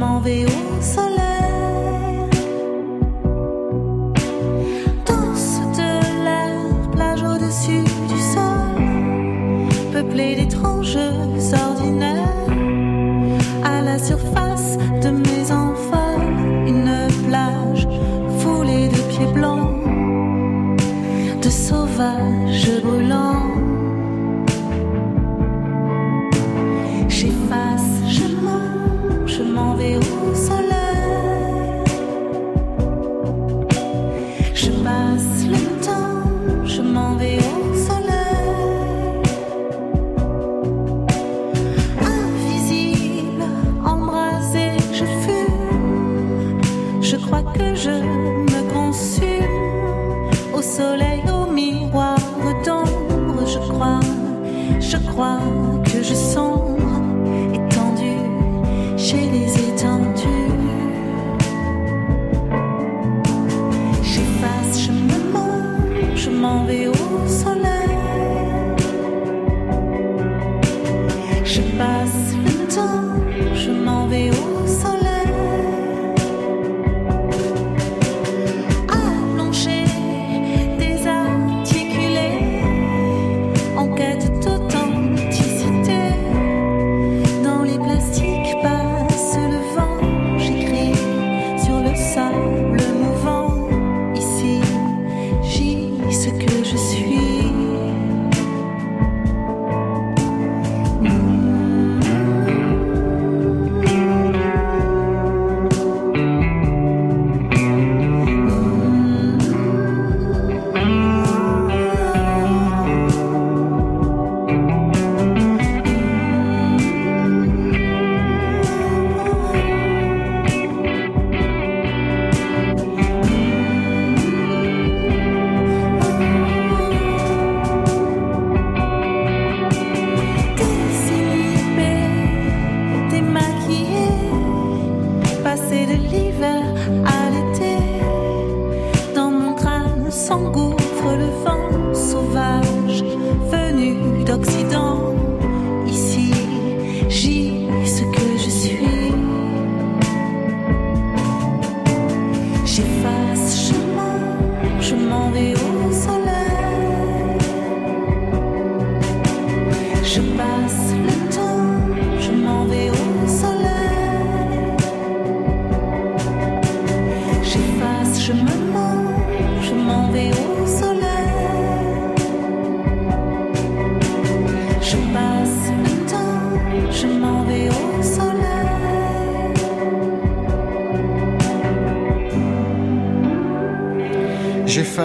m'en au soleil. Danse de l'air, plage au-dessus du sol, peuplée d'étranges je m'en vais au soleil.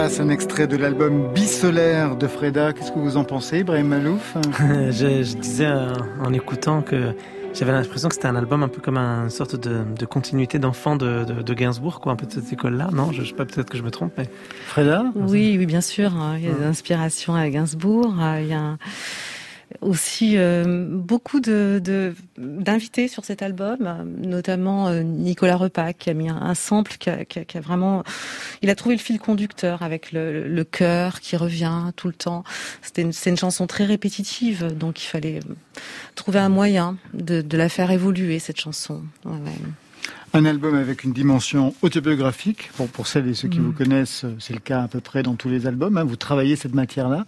Un extrait de l'album Bisolaire de Freda. Qu'est-ce que vous en pensez, Ibrahim Malouf *laughs* je, je disais euh, en écoutant que j'avais l'impression que c'était un album un peu comme une sorte de, de continuité d'enfant de, de, de Gainsbourg, quoi, un peu de cette école-là. Non, je, je sais pas, peut-être que je me trompe, mais. Freda Oui, oui, bien sûr. hein. Il y a des inspirations à Gainsbourg. euh, Il y a un- aussi euh, beaucoup de de- d'invités sur cet album, notamment euh, Nicolas Repac qui a mis un, sample qui a, vraiment, il a trouvé le fil conducteur avec le, le chœur qui revient tout le temps. C'était c'est une chanson très répétitive, donc il fallait trouver un moyen de, de la faire évoluer cette chanson. Un album avec une dimension autobiographique. Bon, pour celles et ceux qui Mm. vous connaissent, c'est le cas à peu près dans tous les albums. hein. Vous travaillez cette matière-là.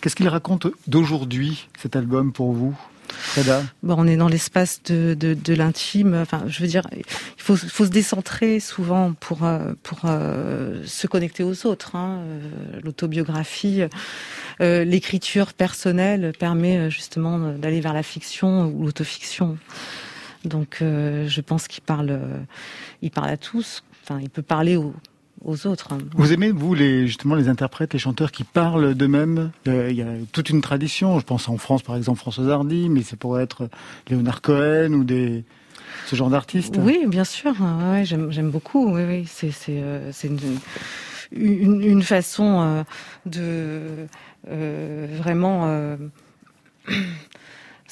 Qu'est-ce qu'il raconte d'aujourd'hui, cet album, pour vous, Freda? Bon, on est dans l'espace de, de, de l'intime. Enfin, je veux dire, il faut, faut se décentrer souvent pour euh, pour euh, se connecter aux autres. Hein. Euh, L'autobiographie, euh, l'écriture personnelle permet justement d'aller vers la fiction ou l'autofiction. Donc, euh, je pense qu'il parle, euh, il parle à tous. Enfin, il peut parler aux, aux autres. hein. Vous aimez, vous, les, justement, les interprètes, les chanteurs qui parlent d'eux-mêmes? Euh, Il y a toute une tradition. Je pense en France, par exemple, Françoise Hardy, mais ça pourrait être Léonard Cohen ou des, ce genre d'artistes. Oui, bien sûr. Ouais, j'aime, j'aime beaucoup. Oui, oui. C'est, c'est, euh, c'est une, une, une façon euh, de euh, vraiment euh, *clears throat*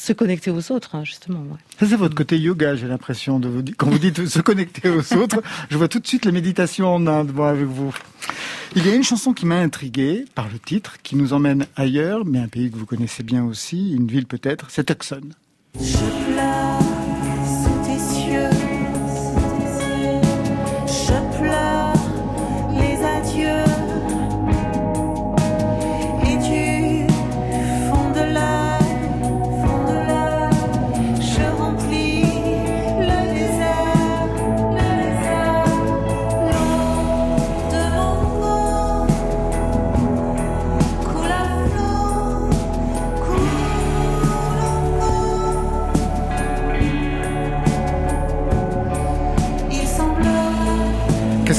se connecter aux autres, hein, justement. ouais. Ça, c'est votre côté yoga, j'ai l'impression. de vous Quand vous dites se connecter aux *laughs* autres, je vois tout de suite les méditations en Inde, moi, avec vous. Il y a une chanson qui m'a intrigué par le titre, qui nous emmène ailleurs, mais un pays que vous connaissez bien aussi, une ville peut-être, c'est Tucson. Je pleure sous tes cieux.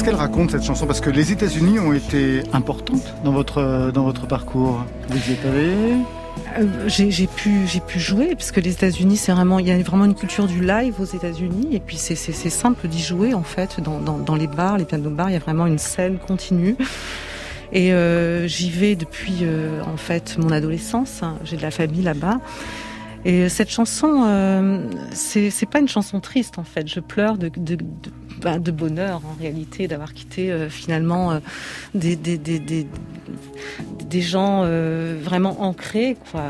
Qu'est-ce qu'elle raconte cette chanson? Parce que les États-Unis ont été importantes dans votre dans votre parcours. Vous y êtes allé? Euh, j'ai, pu j'ai pu jouer parce que les États-Unis c'est vraiment il y a vraiment une culture du live aux États-Unis et puis c'est simple d'y jouer en fait dans, dans dans les bars les pianos bars il y a vraiment une scène continue et euh, j'y vais depuis euh, en fait mon adolescence hein. j'ai de la famille là-bas Et cette chanson, euh, c'est pas une chanson triste en fait. Je pleure de, de, de, bah, de bonheur en réalité d'avoir quitté euh, finalement euh, des, des, des, des, des gens euh, vraiment ancrés, quoi.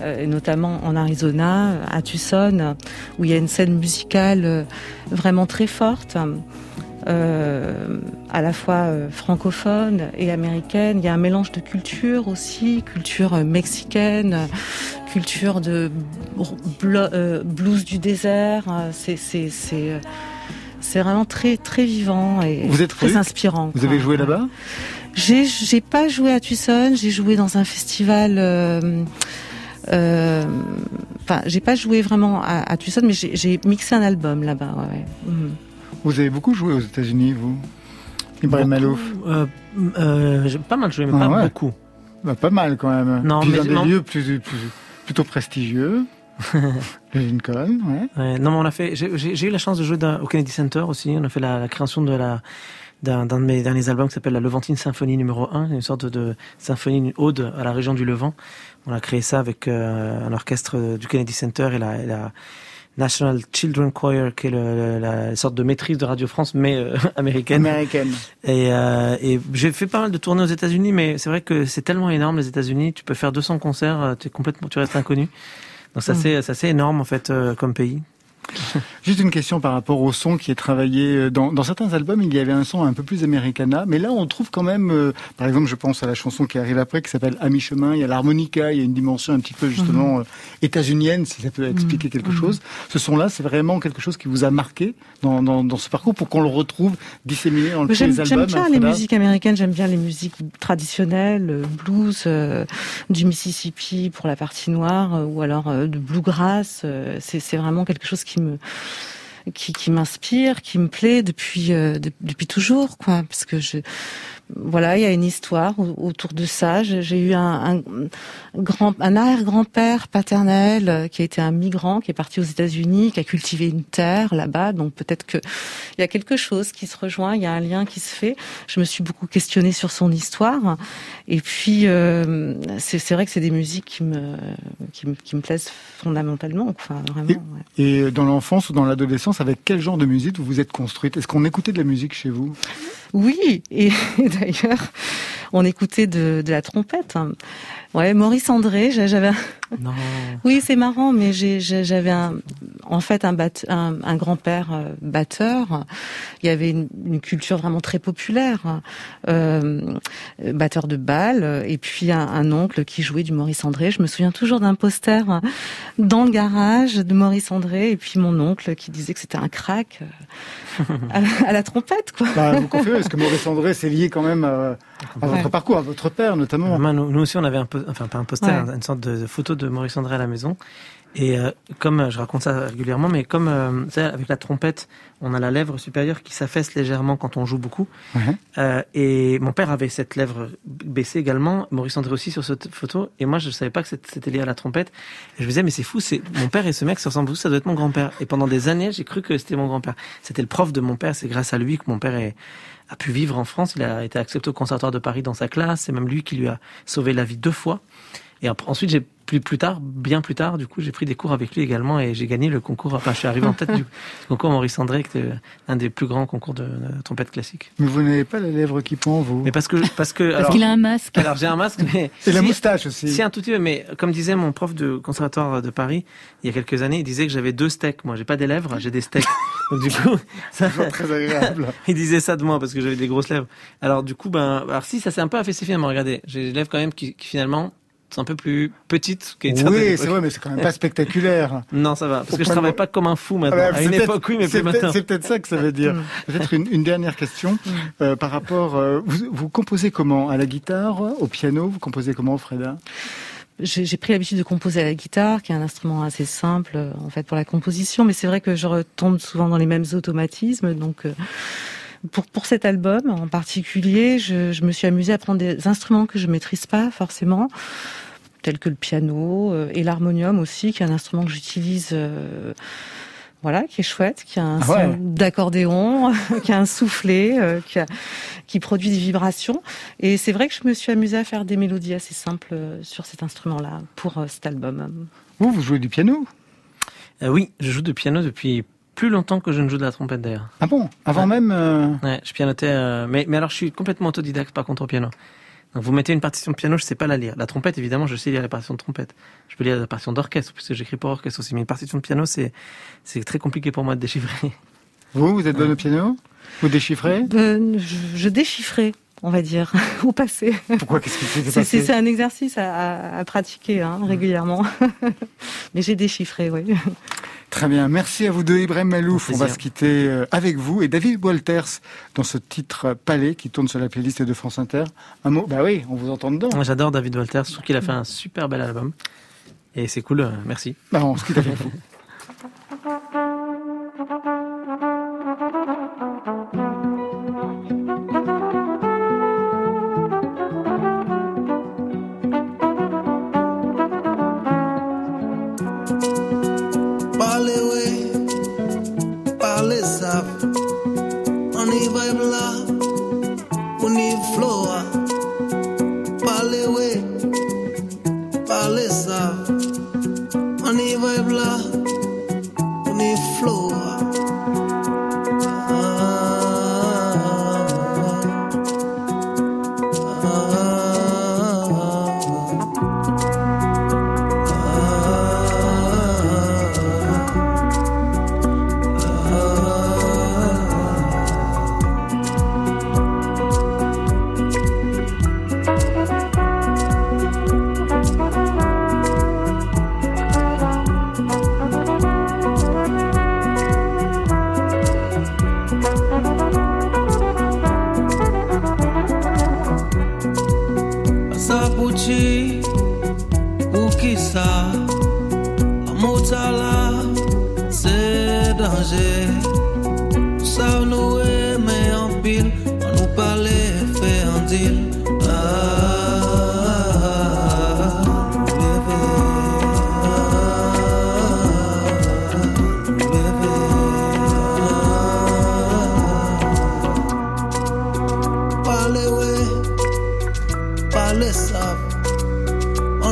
Euh, et notamment en Arizona, à Tucson, où il y a une scène musicale euh, vraiment très forte. Euh, à la fois euh, francophone et américaine. Il y a un mélange de cultures aussi, culture euh, mexicaine, culture de blues du désert. C'est c'est c'est c'est vraiment très très vivant et Vous êtes très inspirant. Vous quoi. avez joué là-bas? J'ai j'ai pas joué à Tucson, j'ai joué dans un festival. euh, euh, Enfin, j'ai pas joué vraiment à, à Tucson, mais j'ai mixé un album là-bas. Ouais, ouais. Mhm. Vous avez beaucoup joué aux États-Unis, vous Ibrahim Malouf Euh, euh, j'ai pas mal joué, mais Ah pas ouais. beaucoup. Bah, Pas mal quand même. Non, Puis mais dans des non. lieux plus, plus- plutôt prestigieux. *laughs* Le Lincoln, ouais. Ouais, non, mais on a fait. J'ai eu la chance de jouer au Kennedy Center aussi. On a fait la, la création de la d'un de mes derniers albums qui s'appelle la Levantine Symphonie numéro 1, une sorte de symphonie, une ode à la région du Levant. On a créé ça avec euh, un orchestre du Kennedy Center et la, et la National Children Choir, qui est le- la sorte de maîtrise de Radio France, mais euh, *laughs* américaine. Américaine. Et, euh, et j'ai fait pas mal de tournées aux États-Unis, mais c'est vrai que c'est tellement énorme les États-Unis. Tu peux faire 200 concerts, euh, tu es complètement, tu restes inconnu. Donc ça Mm. c'est ça c'est énorme en fait euh, comme pays. *laughs* Juste une question par rapport au son qui est travaillé. euh, Dans, dans certains albums, il y avait un son un peu plus americana, mais là, on trouve quand même, euh, par exemple, je pense à la chanson qui arrive après, qui s'appelle À mi-chemin, il y a l'harmonica, il y a une dimension un petit peu justement euh, états-unienne, si ça peut expliquer quelque chose. Ce son-là, c'est vraiment quelque chose qui vous a marqué dans, dans, dans ce parcours pour qu'on le retrouve disséminé dans J'aime les j'aime albums. bien les musiques américaines, j'aime bien les musiques traditionnelles, euh, blues euh, du Mississippi pour la partie noire, ou alors euh, de bluegrass. euh, c'est vraiment quelque chose qui qui, m'inspire, qui me plaît depuis euh, de- depuis toujours, voilà, il y a une histoire au- autour de ça. J'ai eu un, un grand, un arrière-grand-père paternel euh, qui a été un migrant, qui est parti aux États-Unis, qui a cultivé une terre là-bas. Donc peut-être que il y a quelque chose qui se rejoint, il y a un lien qui se fait. Je me suis beaucoup questionnée sur son histoire. Et puis euh, c'est vrai que c'est des musiques qui me qui me, qui me plaisent fondamentalement. Enfin vraiment. ouais. Et dans l'enfance ou dans l'adolescence, avec quel genre de musique vous vous êtes construite? Est-ce qu'on écoutait de la musique chez vous? Oui, et *laughs* d'ailleurs, on écoutait de, la trompette. Ouais, Maurice André, j'a- j'avais. un- Non. *laughs* Oui, c'est marrant, mais j'avais un, en fait un, batte- un, un grand-père euh, batteur. Il y avait une, une culture vraiment très populaire, euh, batteur de bal, et puis un, un oncle qui jouait du Maurice André. Je me souviens toujours d'un poster dans le garage de Maurice André, et puis mon oncle qui disait que c'était un crack euh, *laughs* à, la- à la trompette, quoi. bah, Vous confirmez, parce que Maurice André, c'est lié quand même à, à votre parcours, à votre père notamment. Moi, nous, nous aussi, on avait un peu, enfin pas un poster, une sorte de, de photo de Maurice André à la maison. Et euh, comme euh, je raconte ça régulièrement, mais comme euh, tu sais, avec la trompette, on a la lèvre supérieure qui s'affaisse légèrement quand on joue beaucoup. Ouais. Euh, et mon père avait cette lèvre baissée également, Maurice André aussi sur cette photo. Et moi, je savais pas que c'était c'était lié à la trompette. Et je me disais, mais c'est fou, c'est mon père et ce mec se ressemblent tous, ça doit être mon grand-père. Et pendant des années, j'ai cru que c'était mon grand-père. C'était le prof de mon père. C'est grâce à lui que mon père est, a pu vivre en France. Il a été accepté au Conservatoire de Paris dans sa classe. C'est même lui qui lui a sauvé la vie deux fois. Et après- ensuite, j'ai plus, plus tard, bien plus tard, du coup, j'ai pris des cours avec lui également et j'ai gagné le concours. Enfin, je suis arrivé en tête du *laughs* concours Maurice André, qui était un des plus grands concours de, de trompette classique. Mais vous n'avez pas la lèvre qui pend, vous? Mais parce que, parce que, Parce qu'il a un masque. alors j'ai un masque, mais Et la moustache aussi. si un tout petit peu, mais comme disait mon prof de conservatoire de Paris il y a quelques années, il disait que j'avais deux steaks. Moi, j'ai pas des lèvres, j'ai des steaks. Donc du coup, *laughs* ça, très agréable. *laughs* il disait ça de moi parce que j'avais des grosses lèvres. Alors du coup, ben, alors si ça s'est un peu affaissé finalement. Regardez, j'ai des lèvres quand même qui, qui finalement sont un peu plus petites Oui, c'est vrai, mais c'est quand même pas spectaculaire. *laughs* Non, ça va, parce Au que je de travaille vue- pas comme un fou Ah maintenant. bah, à c'est une peut-être- époque, oui, mais plus maintenant. C'est peut-être ça que ça veut dire. Mm. Peut-être une, une dernière question euh, par rapport. euh, vous, vous composez comment? À la guitare, au piano Vous composez comment, Freda? J'ai pris l'habitude de composer à la guitare, qui est un instrument assez simple euh, en fait pour la composition, mais c'est vrai que je retombe souvent dans les mêmes automatismes. Donc, euh, pour pour cet album en particulier, je, me suis amusée à prendre des instruments que je maîtrise pas forcément, tels que le piano euh, et l'harmonium aussi, qui est un instrument que j'utilise. Voilà, qui est chouette, qui a un Ah son ouais. d'accordéon, *laughs* qui a un soufflet, euh, qui, a- qui produit des vibrations. Et c'est vrai que je me suis amusée à faire des mélodies assez simples euh, sur cet instrument-là pour euh, cet album. Vous, vous jouez du piano? Euh, oui, je joue du piano depuis plus longtemps que je ne joue de la trompette d'ailleurs. Ah bon? Avant même euh, Ouais, je pianotais, euh, mais, mais alors je suis complètement autodidacte par contre au piano. Donc vous mettez une partition de piano, je sais pas la lire. La trompette, évidemment, je sais lire la partition de trompette. Je peux lire la partition d'orchestre, puisque j'écris pour orchestre aussi. Mais une partition de piano, c'est, c'est très compliqué pour moi de déchiffrer. Vous, vous êtes bonne au piano? Vous déchiffrez? Euh, je, je déchiffrais, on va dire, *laughs* au passé. Pourquoi? Qu'est-ce qui s'est C'est- passé? C'est c'est un exercice à, à- à pratiquer hein, régulièrement. *laughs* Mais j'ai déchiffré, oui. Très bien, merci à vous deux, Ibrahim Malouf. On va se quitter euh, avec vous et David Walters dans ce titre euh, Palais qui tourne sur la playlist de France Inter. Un mot? Bah oui, on vous entend dedans. Moi, j'adore David Walters. Je trouve qu'il a fait un super bel album. Et c'est cool, euh, merci. Bah, on se quitte avec vous. *laughs*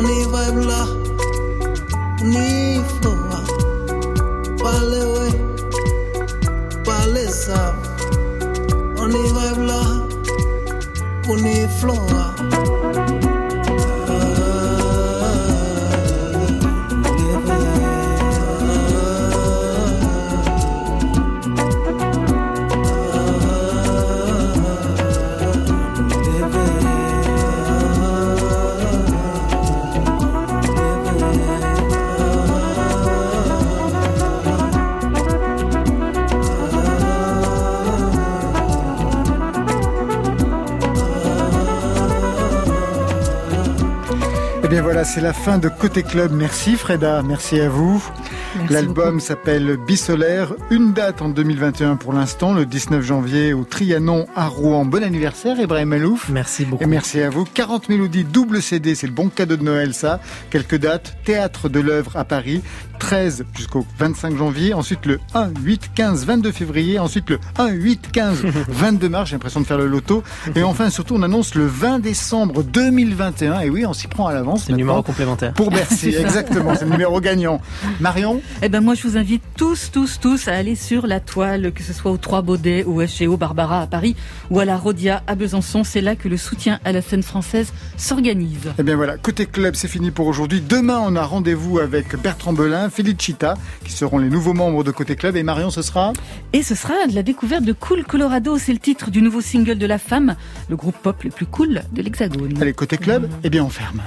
On y va là, c'est la fin de Côté Club. Merci Freda, merci à vous. L'album s'appelle Bisolaire. Une date en 2021 pour l'instant, le 19 janvier au Trianon à Rouen. Bon anniversaire Ibrahim Malouf. Merci beaucoup. Et merci à vous. 40 mélodies, double CD, c'est le bon cadeau de Noël ça. Quelques dates, Théâtre de l'œuvre à Paris, 13 jusqu'au 25 janvier. Ensuite le 1, 8, 15, 22 février. Ensuite le 1, 8, 15, 22 mars. J'ai l'impression de faire le loto. Et enfin surtout on annonce le 20 décembre 2021. Et oui, on s'y prend à l'avance. C'est le numéro complémentaire. Pour Bercy, *laughs* exactement, c'est le numéro gagnant. Marion? Eh ben moi je vous invite tous, tous, tous à aller sur la toile, que ce soit au Trois Baudets, au SGO Barbara à Paris ou à la Rodia à Besançon. C'est là que le soutien à la scène française s'organise. Eh bien voilà, côté club, c'est fini pour aujourd'hui. Demain, on a rendez-vous avec Bertrand Belin, Felicita, qui seront les nouveaux membres de côté club. Et Marion, ce sera Et ce sera de la découverte de Cool Colorado. C'est le titre du nouveau single de La Femme, le groupe pop le plus cool de l'Hexagone. Allez, côté club, eh bien on ferme.